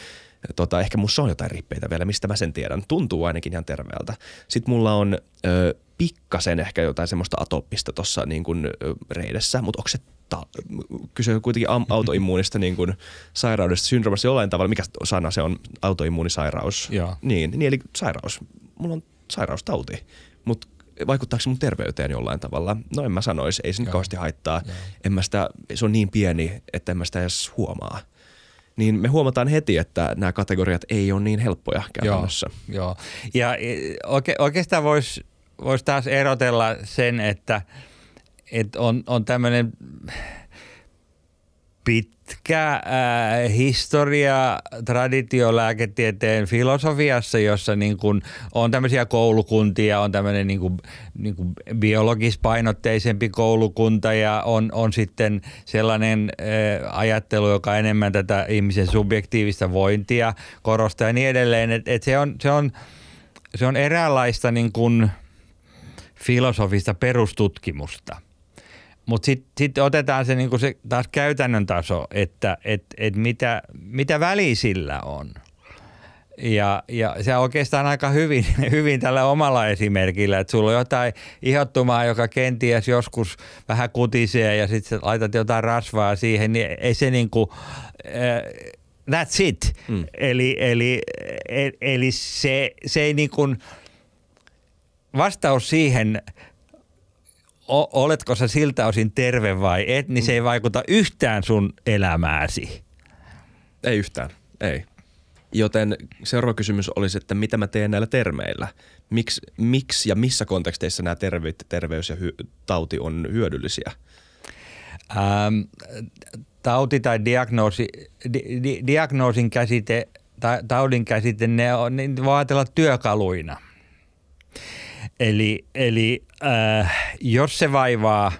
tota, ehkä mussa on jotain rippeitä vielä, mistä mä sen tiedän. Tuntuu ainakin ihan terveeltä. Sitten mulla on ö, pikkasen ehkä jotain semmoista atoppista tuossa niin kuin reidessä, mutta onko se ta- kyse on kuitenkin [LAUGHS] autoimmuunista niin kuin sairaudesta, syndroomasta jollain tavalla. Mikä sana se on? Autoimmuunisairaus. Joo. Niin, niin, eli sairaus. Mulla on sairaustauti, mutta vaikuttaako se mun terveyteen jollain tavalla? No en mä sanoisi, ei se nyt kauheasti haittaa. En mä sitä, se on niin pieni, että en mä sitä edes huomaa. Niin me huomataan heti, että nämä kategoriat ei ole niin helppoja käytännössä. Joo, joo. ja e, oike, oikeastaan voisi vois taas erotella sen, että, että on, on tämmöinen pitkä äh, historia traditiolääketieteen filosofiassa, jossa niin kun on tämmöisiä koulukuntia, on tämmöinen niin kuin, niin kuin biologispainotteisempi koulukunta ja on, on sitten sellainen äh, ajattelu, joka enemmän tätä ihmisen subjektiivista vointia korostaa ja niin edelleen. Et, et se, on, se, on, se on eräänlaista niin kuin filosofista perustutkimusta – mutta sitten sit otetaan se, niinku se taas käytännön taso, että et, et mitä, mitä väli sillä on. Ja, ja se oikeastaan aika hyvin, [LAUGHS] hyvin tällä omalla esimerkillä, että sulla on jotain ihottumaa, joka kenties joskus vähän kutisee ja sitten laitat jotain rasvaa siihen, niin ei se niinku, uh, that's it. Mm. Eli, eli, eli, eli se, se ei niinku, vastaus siihen o, oletko sä siltä osin terve vai et, niin se ei vaikuta yhtään sun elämääsi. Ei yhtään, ei. Joten seuraava kysymys olisi, että mitä mä teen näillä termeillä? Miks, miksi ja missä konteksteissa nämä terve, terveys ja hy, tauti on hyödyllisiä? Ähm, tauti tai diagnoosi, di, di, diagnoosin käsite tai taudin käsite, ne, on, ne voi ajatella työkaluina – Eli, eli äh, jos se vaivaa,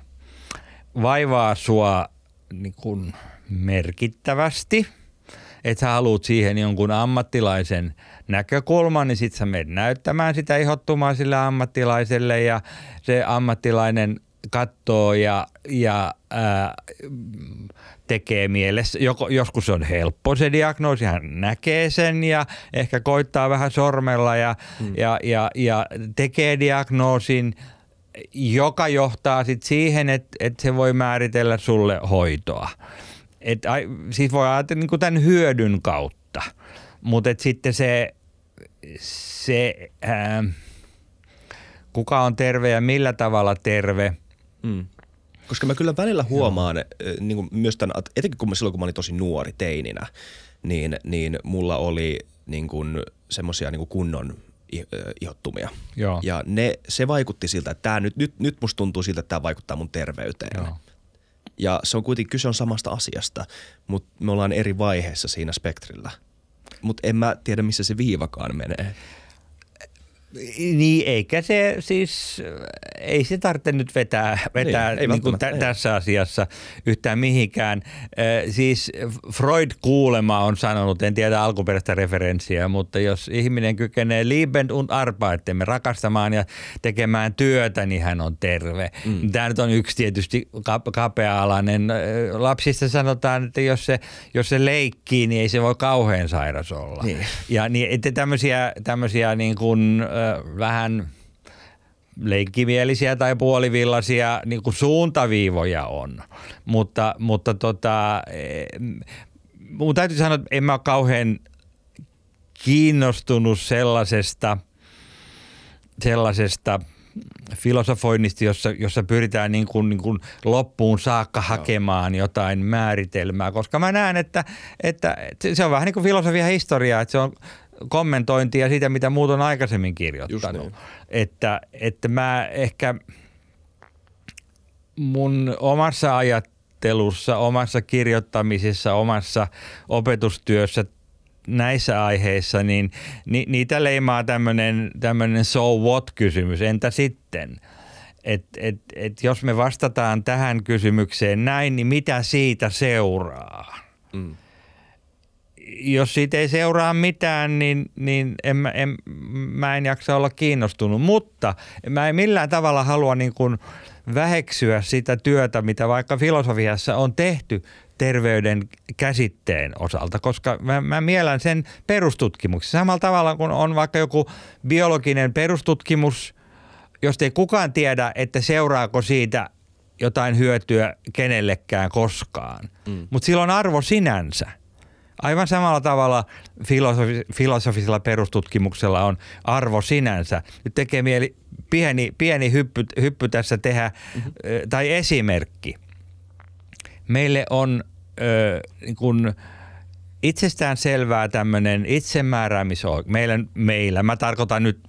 vaivaa sua niin kuin merkittävästi, että sä haluat siihen jonkun ammattilaisen näkökulman, niin sit sä menet näyttämään sitä ihottumaa sille ammattilaiselle ja se ammattilainen katsoo ja, ja ää, tekee mielessä. Joko, joskus on helppo se diagnoosi, hän näkee sen ja ehkä koittaa vähän sormella ja, mm. ja, ja, ja tekee diagnoosin, joka johtaa sit siihen, että et se voi määritellä sulle hoitoa. Et, ai, siis voi ajatella niin tämän hyödyn kautta, mutta sitten se, se ää, kuka on terve ja millä tavalla terve – Mm. Koska mä kyllä välillä huomaan, Joo. niin kuin myös tämän, etenkin kun mä, silloin kun mä olin tosi nuori teininä, niin, niin mulla oli niin kuin semmoisia niin kuin kunnon ihottumia. Joo. Ja ne, se vaikutti siltä, että tää nyt, nyt, nyt musta tuntuu siltä, että tämä vaikuttaa mun terveyteen. Joo. Ja se on kuitenkin, kyse on samasta asiasta, mutta me ollaan eri vaiheessa siinä spektrillä. Mutta en mä tiedä, missä se viivakaan menee. Niin, eikä se siis, ei se tarvitse nyt vetää, vetää niin, niin kuin t- tässä asiassa yhtään mihinkään. Siis Freud kuulema on sanonut, en tiedä alkuperäistä referenssiä, mutta jos ihminen kykenee lieben und arbeitemme rakastamaan ja tekemään työtä, niin hän on terve. Mm. Tämä nyt on yksi tietysti kapea-alainen. Lapsista sanotaan, että jos se, jos se leikkii, niin ei se voi kauhean sairas olla. Niin. Ja niin, että tämmöisiä, tämmöisiä niin kuin, vähän leikkimielisiä tai puolivillaisia niin kuin suuntaviivoja on. Mutta, mutta tota, e, mun täytyy sanoa, että en mä ole kauhean kiinnostunut sellaisesta, sellaisesta filosofoinnista, jossa, jossa pyritään niin kuin, niin kuin loppuun saakka hakemaan jotain määritelmää, koska mä näen, että, että se on vähän niin kuin filosofia historiaa, että se on kommentointia siitä, mitä muut on aikaisemmin kirjoittanut. Että, että mä ehkä mun omassa ajattelussa, omassa kirjoittamisessa, omassa opetustyössä näissä aiheissa, niin ni, niitä leimaa tämmöinen so what-kysymys. Entä sitten? Et, et, et jos me vastataan tähän kysymykseen näin, niin mitä siitä seuraa? Mm jos siitä ei seuraa mitään, niin, niin en, en, mä en jaksa olla kiinnostunut. Mutta mä en millään tavalla halua niin kuin väheksyä sitä työtä, mitä vaikka filosofiassa on tehty terveyden käsitteen osalta, koska mä, mä mielän sen perustutkimuksen. Samalla tavalla kuin on vaikka joku biologinen perustutkimus, josta ei kukaan tiedä, että seuraako siitä jotain hyötyä kenellekään koskaan. Mm. Mutta sillä on arvo sinänsä – Aivan samalla tavalla filosofi, filosofisella perustutkimuksella on arvo sinänsä. Nyt tekee mieli pieni, pieni hyppy, hyppy tässä tehdä, mm-hmm. tai esimerkki. Meille on ö, niin kun itsestään selvää tämmöinen itsemääräämisoikeus. Meillä, meillä, mä tarkoitan nyt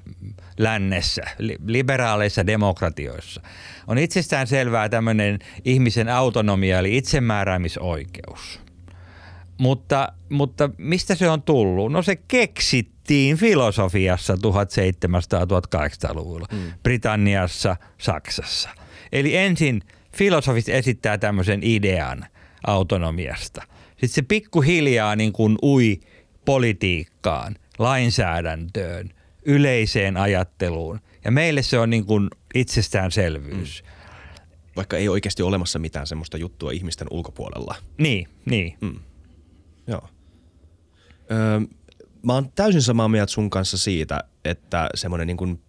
lännessä, liberaaleissa demokratioissa, on itsestään selvää tämmöinen ihmisen autonomia eli itsemääräämisoikeus. Mutta, mutta mistä se on tullut? No se keksittiin filosofiassa 1700-1800-luvulla, mm. Britanniassa, Saksassa. Eli ensin filosofit esittää tämmöisen idean autonomiasta. Sitten se pikkuhiljaa niin kuin ui politiikkaan, lainsäädäntöön, yleiseen ajatteluun. Ja meille se on niin kuin itsestäänselvyys. Mm. Vaikka ei oikeasti ole olemassa mitään semmoista juttua ihmisten ulkopuolella. Niin, niin. Mm. Joo. Öö, mä oon täysin samaa mieltä sun kanssa siitä, että semmoinen niin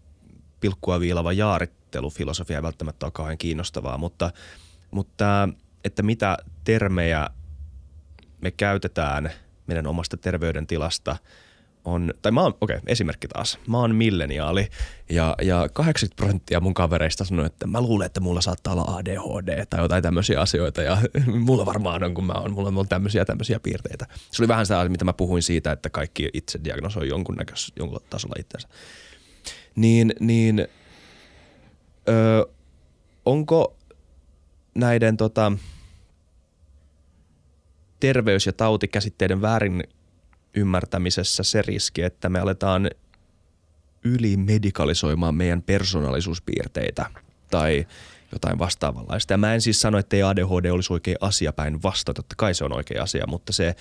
pilkkua viilava jaarittelufilosofia ei välttämättä ole kauhean kiinnostavaa, mutta, mutta että mitä termejä me käytetään meidän omasta terveydentilasta – on, tai mä oon, okei, okay, esimerkki taas. Mä oon milleniaali ja, ja 80 prosenttia mun kavereista sanoo, että mä luulen, että mulla saattaa olla ADHD tai jotain tämmöisiä asioita ja [LAUGHS] mulla varmaan on, kun mä oon, mulla on tämmöisiä tämmöisiä piirteitä. Se oli vähän sitä, mitä mä puhuin siitä, että kaikki itse diagnosoi jonkun jonkun tasolla itseensä. Niin, niin ö, onko näiden tota, terveys- ja tautikäsitteiden väärin ymmärtämisessä se riski, että me aletaan ylimedikalisoimaan meidän persoonallisuuspiirteitä tai jotain vastaavanlaista. Ja mä en siis sano, että ei ADHD olisi oikea asia päin vasta, totta kai se on oikea asia, mutta se,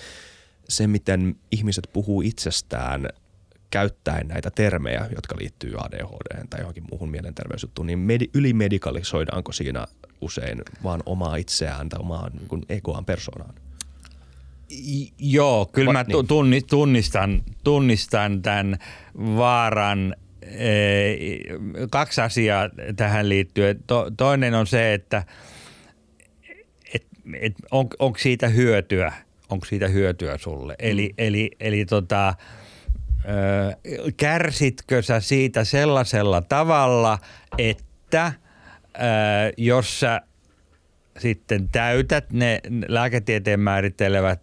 se miten ihmiset puhuu itsestään käyttäen näitä termejä, jotka liittyy ADHD tai johonkin muuhun mielenterveysjuttuun, niin med- ylimedikalisoidaanko siinä usein vaan omaa itseään tai omaa niin egoaan persoonaan? Joo, kyllä mä niin. tunnistan, tunnistan tämän vaaran. Kaksi asiaa tähän liittyen. To, toinen on se, että et, et on, onko siitä hyötyä, onko siitä hyötyä sulle. Mm. Eli, eli, eli tota, kärsitkö sä siitä sellaisella tavalla, että jos sä – sitten täytät ne lääketieteen määrittelevät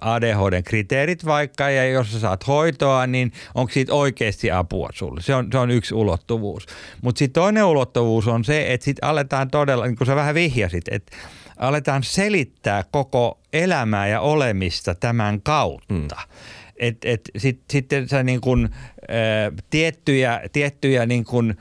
ADHD-kriteerit vaikka, ja jos sä saat hoitoa, niin onko siitä oikeasti apua sulle? Se on, se on yksi ulottuvuus. Mutta sitten toinen ulottuvuus on se, että sitten aletaan todella, niin kuin sä vähän vihjasit, että aletaan selittää koko elämää ja olemista tämän kautta. Mm. Et, et sit, sitten sä niin kun, ä, tiettyjä, tiettyjä niin kun,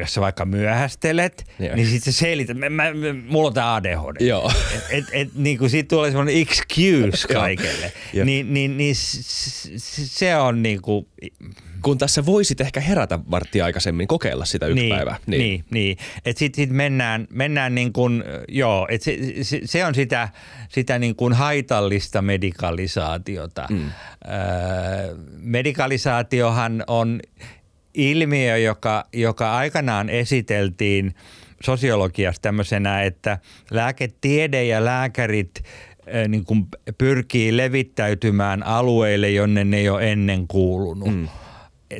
jos sä vaikka myöhästelet, Joo. niin sitten sä selität, mä, mä, mulla on tämä ADHD. Joo. Et, et, et, niin kuin siitä tulee semmoinen excuse kaikelle. niin, niin, niin se on niin kuin... Kun tässä voisit ehkä herätä varttia aikaisemmin, kokeilla sitä yksi niin, päivä. Niin, niin. niin. Että sitten sit mennään, mennään niin kuin, joo, että se, se, se, on sitä, sitä niin kuin haitallista medikalisaatiota. Mm. Öö, medikalisaatiohan on ilmiö, joka, joka aikanaan esiteltiin sosiologiassa tämmöisenä, että lääketiede ja lääkärit äh, niin kuin pyrkii levittäytymään alueille, jonne ne ei ole ennen kuulunut. Mm.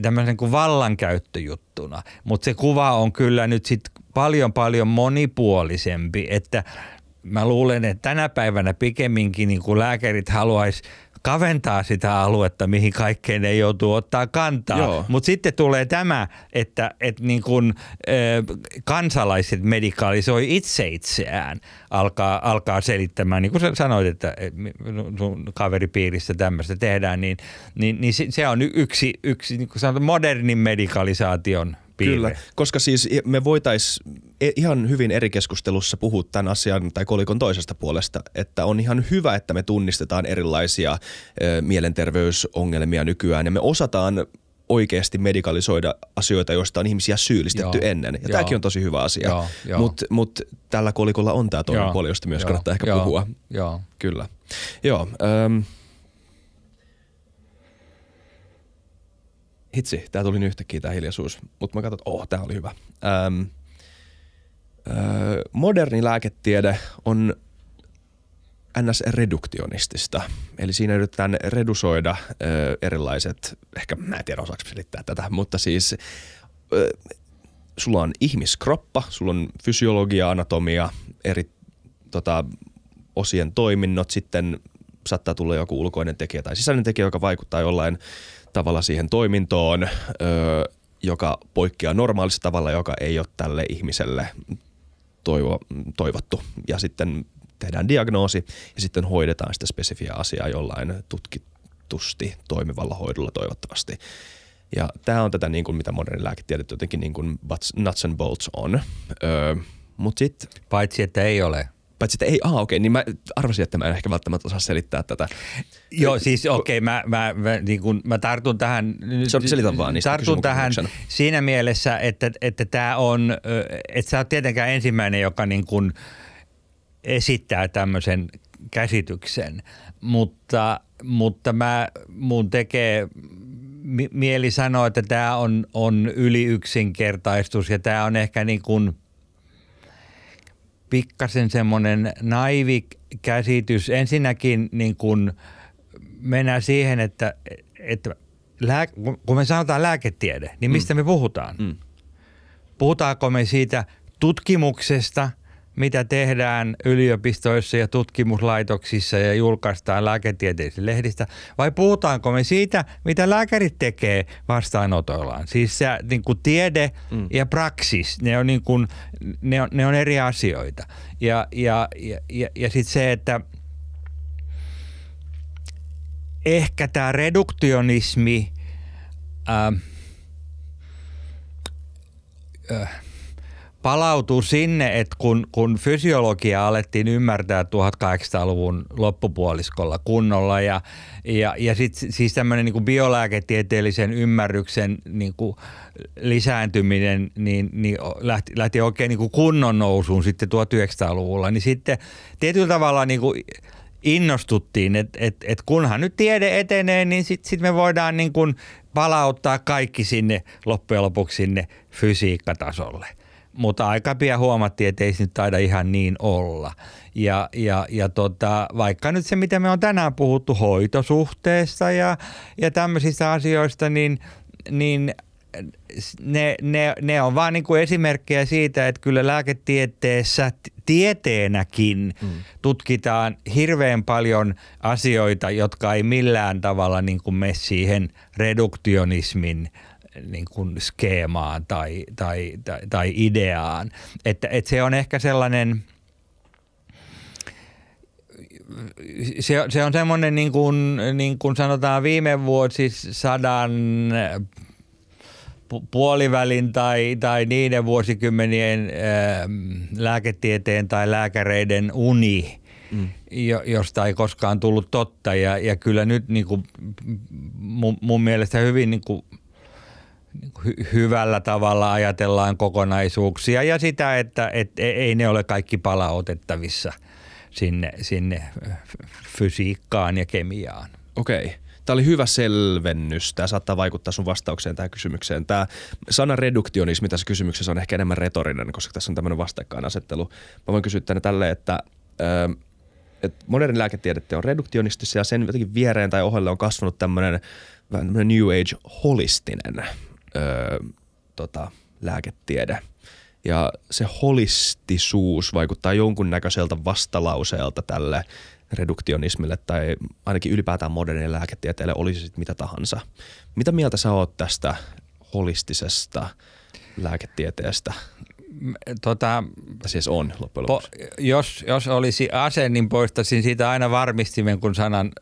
Tämmöisen kuin vallankäyttöjuttuna. Mutta se kuva on kyllä nyt sit paljon paljon monipuolisempi, että mä luulen, että tänä päivänä pikemminkin niin kuin lääkärit haluaisi kaventaa sitä aluetta, mihin kaikkeen ei joutuu ottaa kantaa. Mutta sitten tulee tämä, että, että niin kun, ö, kansalaiset medikaalisoi itse itseään, alkaa, alkaa selittämään, niin kuin sä sanoit, että sun kaveripiirissä tämmöistä tehdään, niin, niin, niin se on yksi, yksi niin kuin sanotaan, modernin medikalisaation piirre. Kyllä, koska siis me voitaisiin ihan hyvin eri keskustelussa puhua tämän asian tai kolikon toisesta puolesta, että on ihan hyvä, että me tunnistetaan erilaisia ö, mielenterveysongelmia nykyään ja me osataan oikeasti medikalisoida asioita, joista on ihmisiä syyllistetty joo, ennen. Ja joo, tämäkin on tosi hyvä asia. Mutta mut tällä kolikolla on tämä toinen joo, puoli, josta myös joo, kannattaa ehkä joo, puhua. Joo. Kyllä. Joo. Ähm, hitsi, tää tuli yhtäkkiä tää hiljaisuus, mutta mä katson, että oh, tää oli hyvä. Ähm, äh, moderni lääketiede on ns. reduktionistista. Eli siinä yritetään redusoida ö, erilaiset, ehkä mä en tiedä osaako selittää tätä, mutta siis ö, sulla on ihmiskroppa, sulla on fysiologia, anatomia, eri tota, osien toiminnot, sitten saattaa tulla joku ulkoinen tekijä tai sisäinen tekijä, joka vaikuttaa jollain tavalla siihen toimintoon, öö, joka poikkeaa normaalista tavalla, joka ei ole tälle ihmiselle toivo, toivottu. Ja sitten tehdään diagnoosi ja sitten hoidetaan sitä spesifiä asiaa jollain tutkitusti toimivalla hoidolla toivottavasti. Ja tämä on tätä, niin kuin, mitä moderni lääketiede jotenkin niin kuin nuts and bolts on. Öö, mut sit, Paitsi, että ei ole. Paitsi, että ei, aha okei, niin mä arvasin, että mä en ehkä välttämättä osaa selittää tätä. Joo, siis okei, okay, mä, mä, mä, niin kun, mä tartun tähän. Selitän vaan niistä Tartun tähän siinä mielessä, että, että tämä on, että sä oot tietenkään ensimmäinen, joka niin kun esittää tämmöisen käsityksen, mutta, mutta mä, mun tekee mieli sanoa, että tämä on, on yli yksinkertaistus ja tämä on ehkä niin kuin pikkasen semmoinen naivi käsitys. Ensinnäkin niin kuin mennään siihen, että, että lää, kun me sanotaan lääketiede, niin mistä mm. me puhutaan? Mm. Puhutaanko me siitä tutkimuksesta – mitä tehdään yliopistoissa ja tutkimuslaitoksissa ja julkaistaan lääketieteellisistä lehdistä, vai puhutaanko me siitä, mitä lääkärit tekee vastaanotoillaan? Siis se niin kuin tiede mm. ja praksis, ne on, niin kuin, ne on, ne on eri asioita. Ja, ja, ja, ja, ja sitten se, että ehkä tämä reduktionismi äh, äh, palautuu sinne, että kun, kun fysiologia alettiin ymmärtää 1800-luvun loppupuoliskolla kunnolla ja, ja, ja sitten siis tämmöinen niin biolääketieteellisen ymmärryksen niin kuin lisääntyminen niin, niin lähti, lähti oikein niin kuin kunnon nousuun sitten 1900-luvulla, niin sitten tietyllä tavalla niin kuin innostuttiin, että et, et kunhan nyt tiede etenee, niin sitten sit me voidaan niin kuin palauttaa kaikki sinne loppujen lopuksi sinne fysiikkatasolle mutta aika pian huomattiin, että ei se nyt taida ihan niin olla. Ja, ja, ja tota, vaikka nyt se, mitä me on tänään puhuttu hoitosuhteesta ja, ja tämmöisistä asioista, niin, niin ne, ne, ne on vaan niin kuin esimerkkejä siitä, että kyllä lääketieteessä tieteenäkin mm. tutkitaan hirveän paljon asioita, jotka ei millään tavalla niin kuin mene siihen reduktionismin – niin kuin skeemaan tai, tai, tai, tai ideaan. Että, että se on ehkä sellainen, se, se on semmoinen niin kuin, niin kuin sanotaan viime vuosisadan puolivälin tai, tai niiden vuosikymmenien ää, lääketieteen tai lääkäreiden uni, mm. jo, josta ei koskaan tullut totta. Ja, ja kyllä nyt niin kuin, mun, mun mielestä hyvin niin kuin hyvällä tavalla ajatellaan kokonaisuuksia ja sitä, että et, e, ei ne ole kaikki palautettavissa sinne, sinne fysiikkaan ja kemiaan. Okei. Tämä oli hyvä selvennys. Tämä saattaa vaikuttaa sun vastaukseen tähän kysymykseen. Tämä sana reduktionismi tässä kysymyksessä on ehkä enemmän retorinen, koska tässä on tämmöinen vastakkainasettelu. Mä voin kysyä tänne tälle, että ö, että moderni lääketiedettä on reduktionistissa ja sen jotenkin viereen tai ohelle on kasvanut tämmöinen New Age holistinen öö, tota, lääketiede. Ja se holistisuus vaikuttaa jonkunnäköiseltä vastalauseelta tälle reduktionismille tai ainakin ylipäätään modernille lääketieteelle, olisi sitten mitä tahansa. Mitä mieltä sä oot tästä holistisesta lääketieteestä? Tota, siis on loppujen lopuksi. Po, jos, jos olisi ase, niin poistaisin siitä aina varmistimen, kun sanan,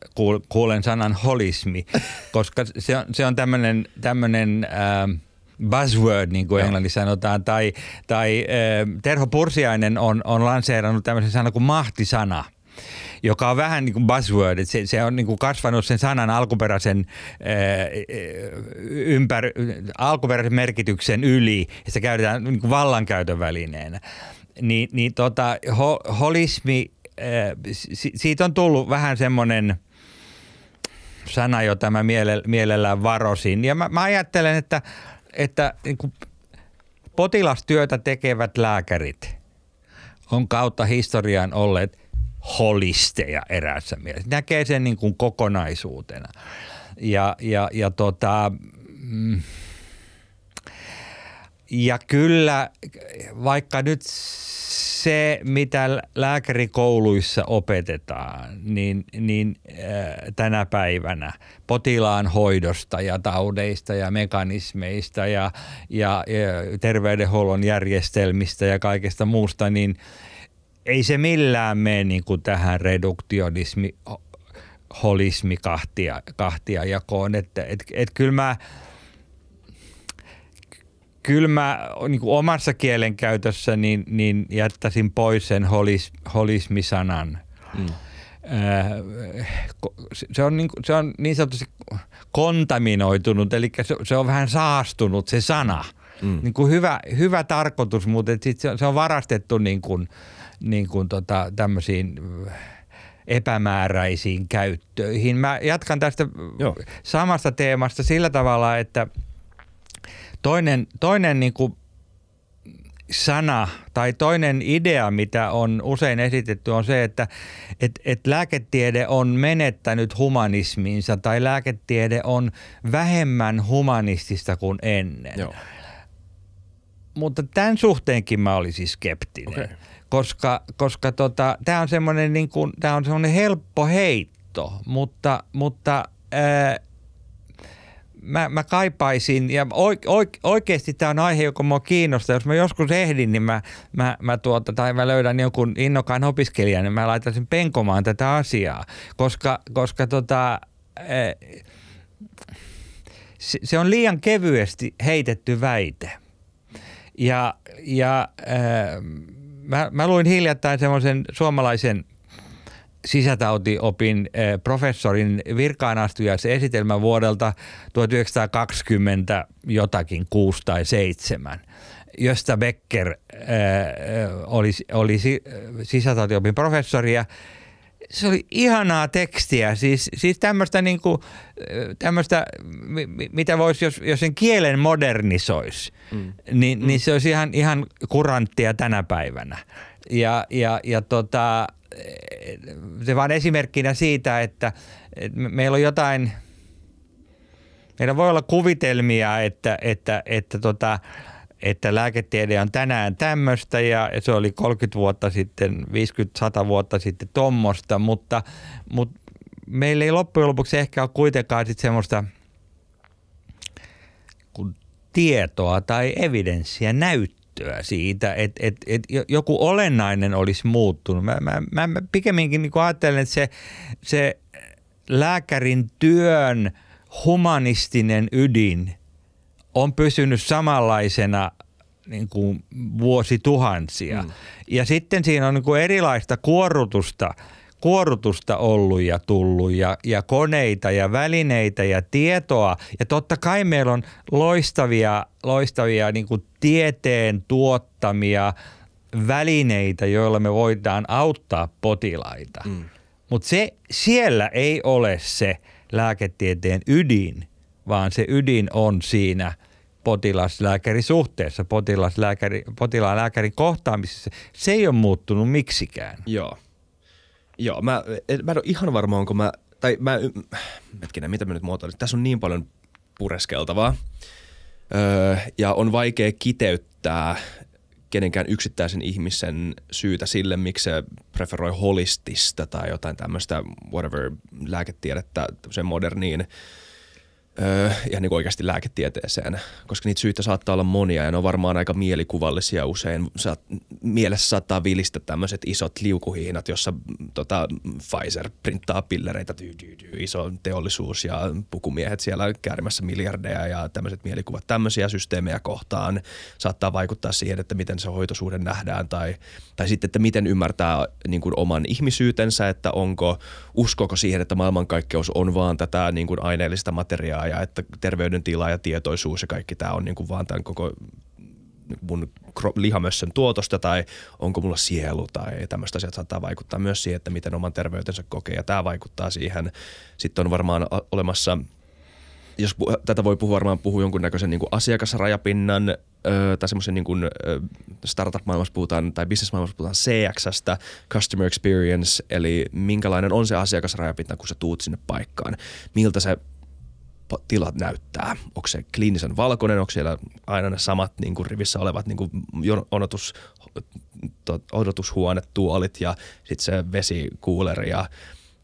kuulen sanan holismi, [LAUGHS] koska se on, se on tämmöinen tämmönen, äh, buzzword, niin kuin englannissa sanotaan, tai, tai äh, Terho Pursiainen on, on lanseerannut tämmöisen sanan kuin mahtisana – joka on vähän niin kuin buzzword, se, se on niin kuin kasvanut sen sanan alkuperäisen, ää, ympär, alkuperäisen merkityksen yli, ja se käytetään niin kuin vallankäytön välineenä. Ni, niin tota, ho, holismi, ää, siitä on tullut vähän semmoinen sana, jota mä mielellään varosin. Ja mä, mä ajattelen, että, että niin kuin potilastyötä tekevät lääkärit on kautta historian olleet – holisteja eräässä mielessä. Näkee sen niin kuin kokonaisuutena. Ja, ja, ja tota, mm, ja kyllä, vaikka nyt se, mitä lääkärikouluissa opetetaan, niin, niin äh, tänä päivänä potilaan hoidosta ja taudeista ja mekanismeista ja, ja, ja terveydenhuollon järjestelmistä ja kaikesta muusta, niin ei se millään mene niin kuin tähän reduktionismi, holismi kahtia, kahtia jakoon. Että et, et kyllä mä, kyllä mä niin kuin omassa kielenkäytössä niin, niin jättäisin pois sen holis, holismisanan. Mm. Se on, niin, se on niin sanotusti kontaminoitunut, eli se, se on vähän saastunut se sana. Mm. Niin kuin hyvä, hyvä tarkoitus, mutta sit se, se on varastettu niin kuin, niin kuin tota, tämmöisiin epämääräisiin käyttöihin. Mä jatkan tästä Joo. samasta teemasta sillä tavalla, että – Toinen, toinen niin kuin sana tai toinen idea, mitä on usein esitetty, on se, että et, et lääketiede on menettänyt humanisminsa tai lääketiede on vähemmän humanistista kuin ennen. Joo. Mutta tämän suhteenkin mä olisin skeptinen, okay. Koska, koska tota, tämä on semmoinen niin on semmoinen helppo heitto, mutta, mutta ää, mä, mä kaipaisin, ja oikeasti tämä on aihe, joka mua kiinnostaa. Jos mä joskus ehdin, niin mä, mä, mä tuota, tai mä löydän jonkun innokkaan opiskelijan, niin mä laitan sen penkomaan tätä asiaa. Koska, koska tota, eh, se, se on liian kevyesti heitetty väite. Ja, ja äh, mä, mä luin hiljattain semmoisen suomalaisen – sisätautiopin eh, professorin virkaan esitelmä vuodelta 1920 jotakin, 6 tai 7. Josta Becker äh, oli, oli sisätautiopin professori ja se oli ihanaa tekstiä, siis, siis tämmöistä, niin kuin, tämmöistä mitä voisi, jos, jos sen kielen modernisoisi, mm. niin, mm. niin se olisi ihan, ihan kuranttia tänä päivänä. Ja, ja, ja tota, se vaan esimerkkinä siitä, että, että meillä on jotain, meillä voi olla kuvitelmia, että, että, että, tota, että lääketiede on tänään tämmöistä ja se oli 30 vuotta sitten, 50-100 vuotta sitten tuommoista, mutta, mutta meillä ei loppujen lopuksi ehkä ole kuitenkaan sitten semmoista tietoa tai evidenssiä, näyttöä näyttöä siitä, että, että, että joku olennainen olisi muuttunut. Mä, mä, mä pikemminkin niin ajattelen, että se, se lääkärin työn humanistinen ydin on pysynyt samanlaisena niin kuin vuosituhansia. Mm. Ja sitten siinä on niin kuin erilaista kuorrutusta – kuorutusta ollut ja tullut ja, ja koneita ja välineitä ja tietoa. Ja totta kai meillä on loistavia, loistavia niin kuin tieteen tuottamia välineitä, joilla me voidaan auttaa potilaita. Mm. Mutta se siellä ei ole se lääketieteen ydin, vaan se ydin on siinä potilas-lääkärisuhteessa, potilas-lääkäri, potilaan-lääkärin kohtaamisessa. Se ei ole muuttunut miksikään. Joo. Joo, mä, mä en ole ihan varma, onko mä, tai mä, hetkinen, mitä mä nyt muotoilin. Tässä on niin paljon pureskeltavaa öö, ja on vaikea kiteyttää kenenkään yksittäisen ihmisen syytä sille, miksi se preferoi holistista tai jotain tämmöistä whatever lääketiedettä moderniin öö, ihan niin oikeasti lääketieteeseen, koska niitä syitä saattaa olla monia ja ne on varmaan aika mielikuvallisia usein. Saat, mielessä saattaa vilistä tämmöiset isot liukuhiinat, jossa tota, Pfizer printtaa pillereitä, dy, dy, dy, iso teollisuus ja pukumiehet siellä käärimässä miljardeja ja tämmöiset mielikuvat tämmöisiä systeemejä kohtaan saattaa vaikuttaa siihen, että miten se hoitosuhde nähdään tai, tai sitten, että miten ymmärtää niin kuin oman ihmisyytensä, että onko, uskoko siihen, että maailmankaikkeus on vaan tätä niin kuin aineellista materiaa ja että terveydentila ja tietoisuus ja kaikki tämä on niin kuin vaan tämän koko mun lihamössön tuotosta tai onko mulla sielu tai tämmöistä asiat saattaa vaikuttaa myös siihen, että miten oman terveytensä kokee ja tämä vaikuttaa siihen. Sitten on varmaan olemassa jos tätä voi puhua, varmaan puhua jonkunnäköisen niin kuin asiakasrajapinnan ö, tai semmoisen niin kuin, startup-maailmassa puhutaan tai business-maailmassa puhutaan CXstä, Customer Experience, eli minkälainen on se asiakasrajapinta, kun sä tuut sinne paikkaan. Miltä se tilat näyttää? Onko se kliinisen valkoinen, onko siellä aina ne samat niin kuin rivissä olevat niin kuin odotus, odotushuonetuolit ja sitten se vesikuuleri ja,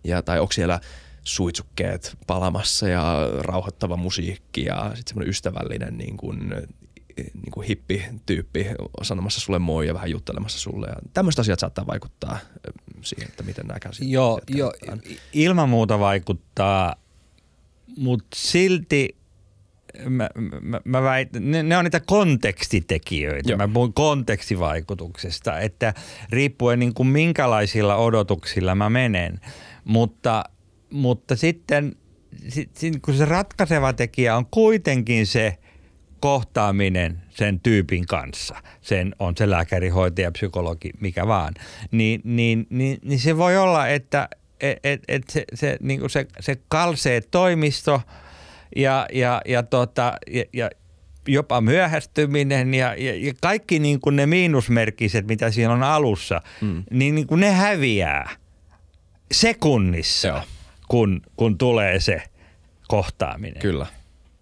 ja tai onko siellä suitsukkeet palamassa ja rauhoittava musiikki ja sitten semmoinen ystävällinen niin kuin, niin kuin hippi-tyyppi sanomassa sulle moi ja vähän juttelemassa sulle. Ja tämmöiset asiat saattaa vaikuttaa siihen, että miten nämä käsit. Joo, jo, ilman muuta vaikuttaa, mutta silti mä, mä, mä väit, ne, ne on niitä kontekstitekijöitä. Joo. Mä puhun kontekstivaikutuksesta, että riippuen niin kuin minkälaisilla odotuksilla mä menen. Mutta, mutta sitten sit, sit, kun se ratkaiseva tekijä on kuitenkin se kohtaaminen sen tyypin kanssa, sen on se lääkäri, hoitaja, psykologi, mikä vaan, niin, niin, niin, niin se voi olla, että et, et, et se, se, niin se, se kalsee toimisto – ja, ja, ja, tota, ja, ja jopa myöhästyminen ja, ja, ja kaikki niin kuin ne miinusmerkkiset, mitä siinä on alussa, mm. niin, niin kuin ne häviää sekunnissa, Joo. kun, kun tulee se kohtaaminen. Kyllä.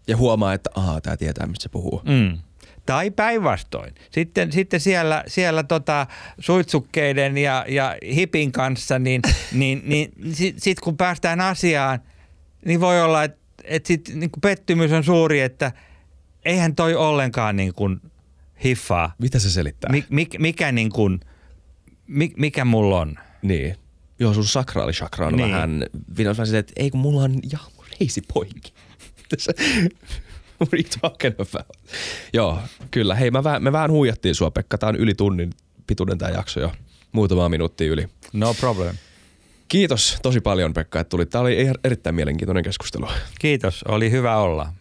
Ja huomaa, että ahaa, tämä tietää, mistä se puhuu. Mm. Tai päinvastoin. Sitten, sitten siellä, siellä tota, suitsukkeiden ja, ja hipin kanssa, niin, [LAUGHS] niin, niin sitten sit kun päästään asiaan, niin voi olla, että et sit niin pettymys on suuri, että eihän toi ollenkaan niin kuin hiffaa. Mitä se selittää? Mi, mi, mikä, niin kuin, mi, mikä mulla on? Niin. Joo, sun sakraalisakra on niin. vähän, vähän että ei kun mulla on ja reisi poikki. [LAUGHS] What are you talking about? Joo, kyllä. Hei, mä vähän, me vähän huijattiin sua, Pekka. Tää on yli tunnin pituinen tää jakso jo. Muutama minuutti yli. No problem. Kiitos tosi paljon Pekka, että tulit. Tämä oli er-, erittäin mielenkiintoinen keskustelu. Kiitos, oli hyvä olla.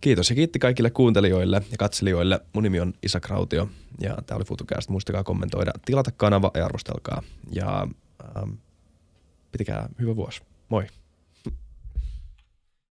Kiitos ja kiitti kaikille kuuntelijoille ja katselijoille. Mun nimi on Isa Krautio ja tämä oli FutuCast. Muistakaa kommentoida, tilata kanava ja arvostelkaa. Ja ähm, pitikää hyvä vuosi. Moi.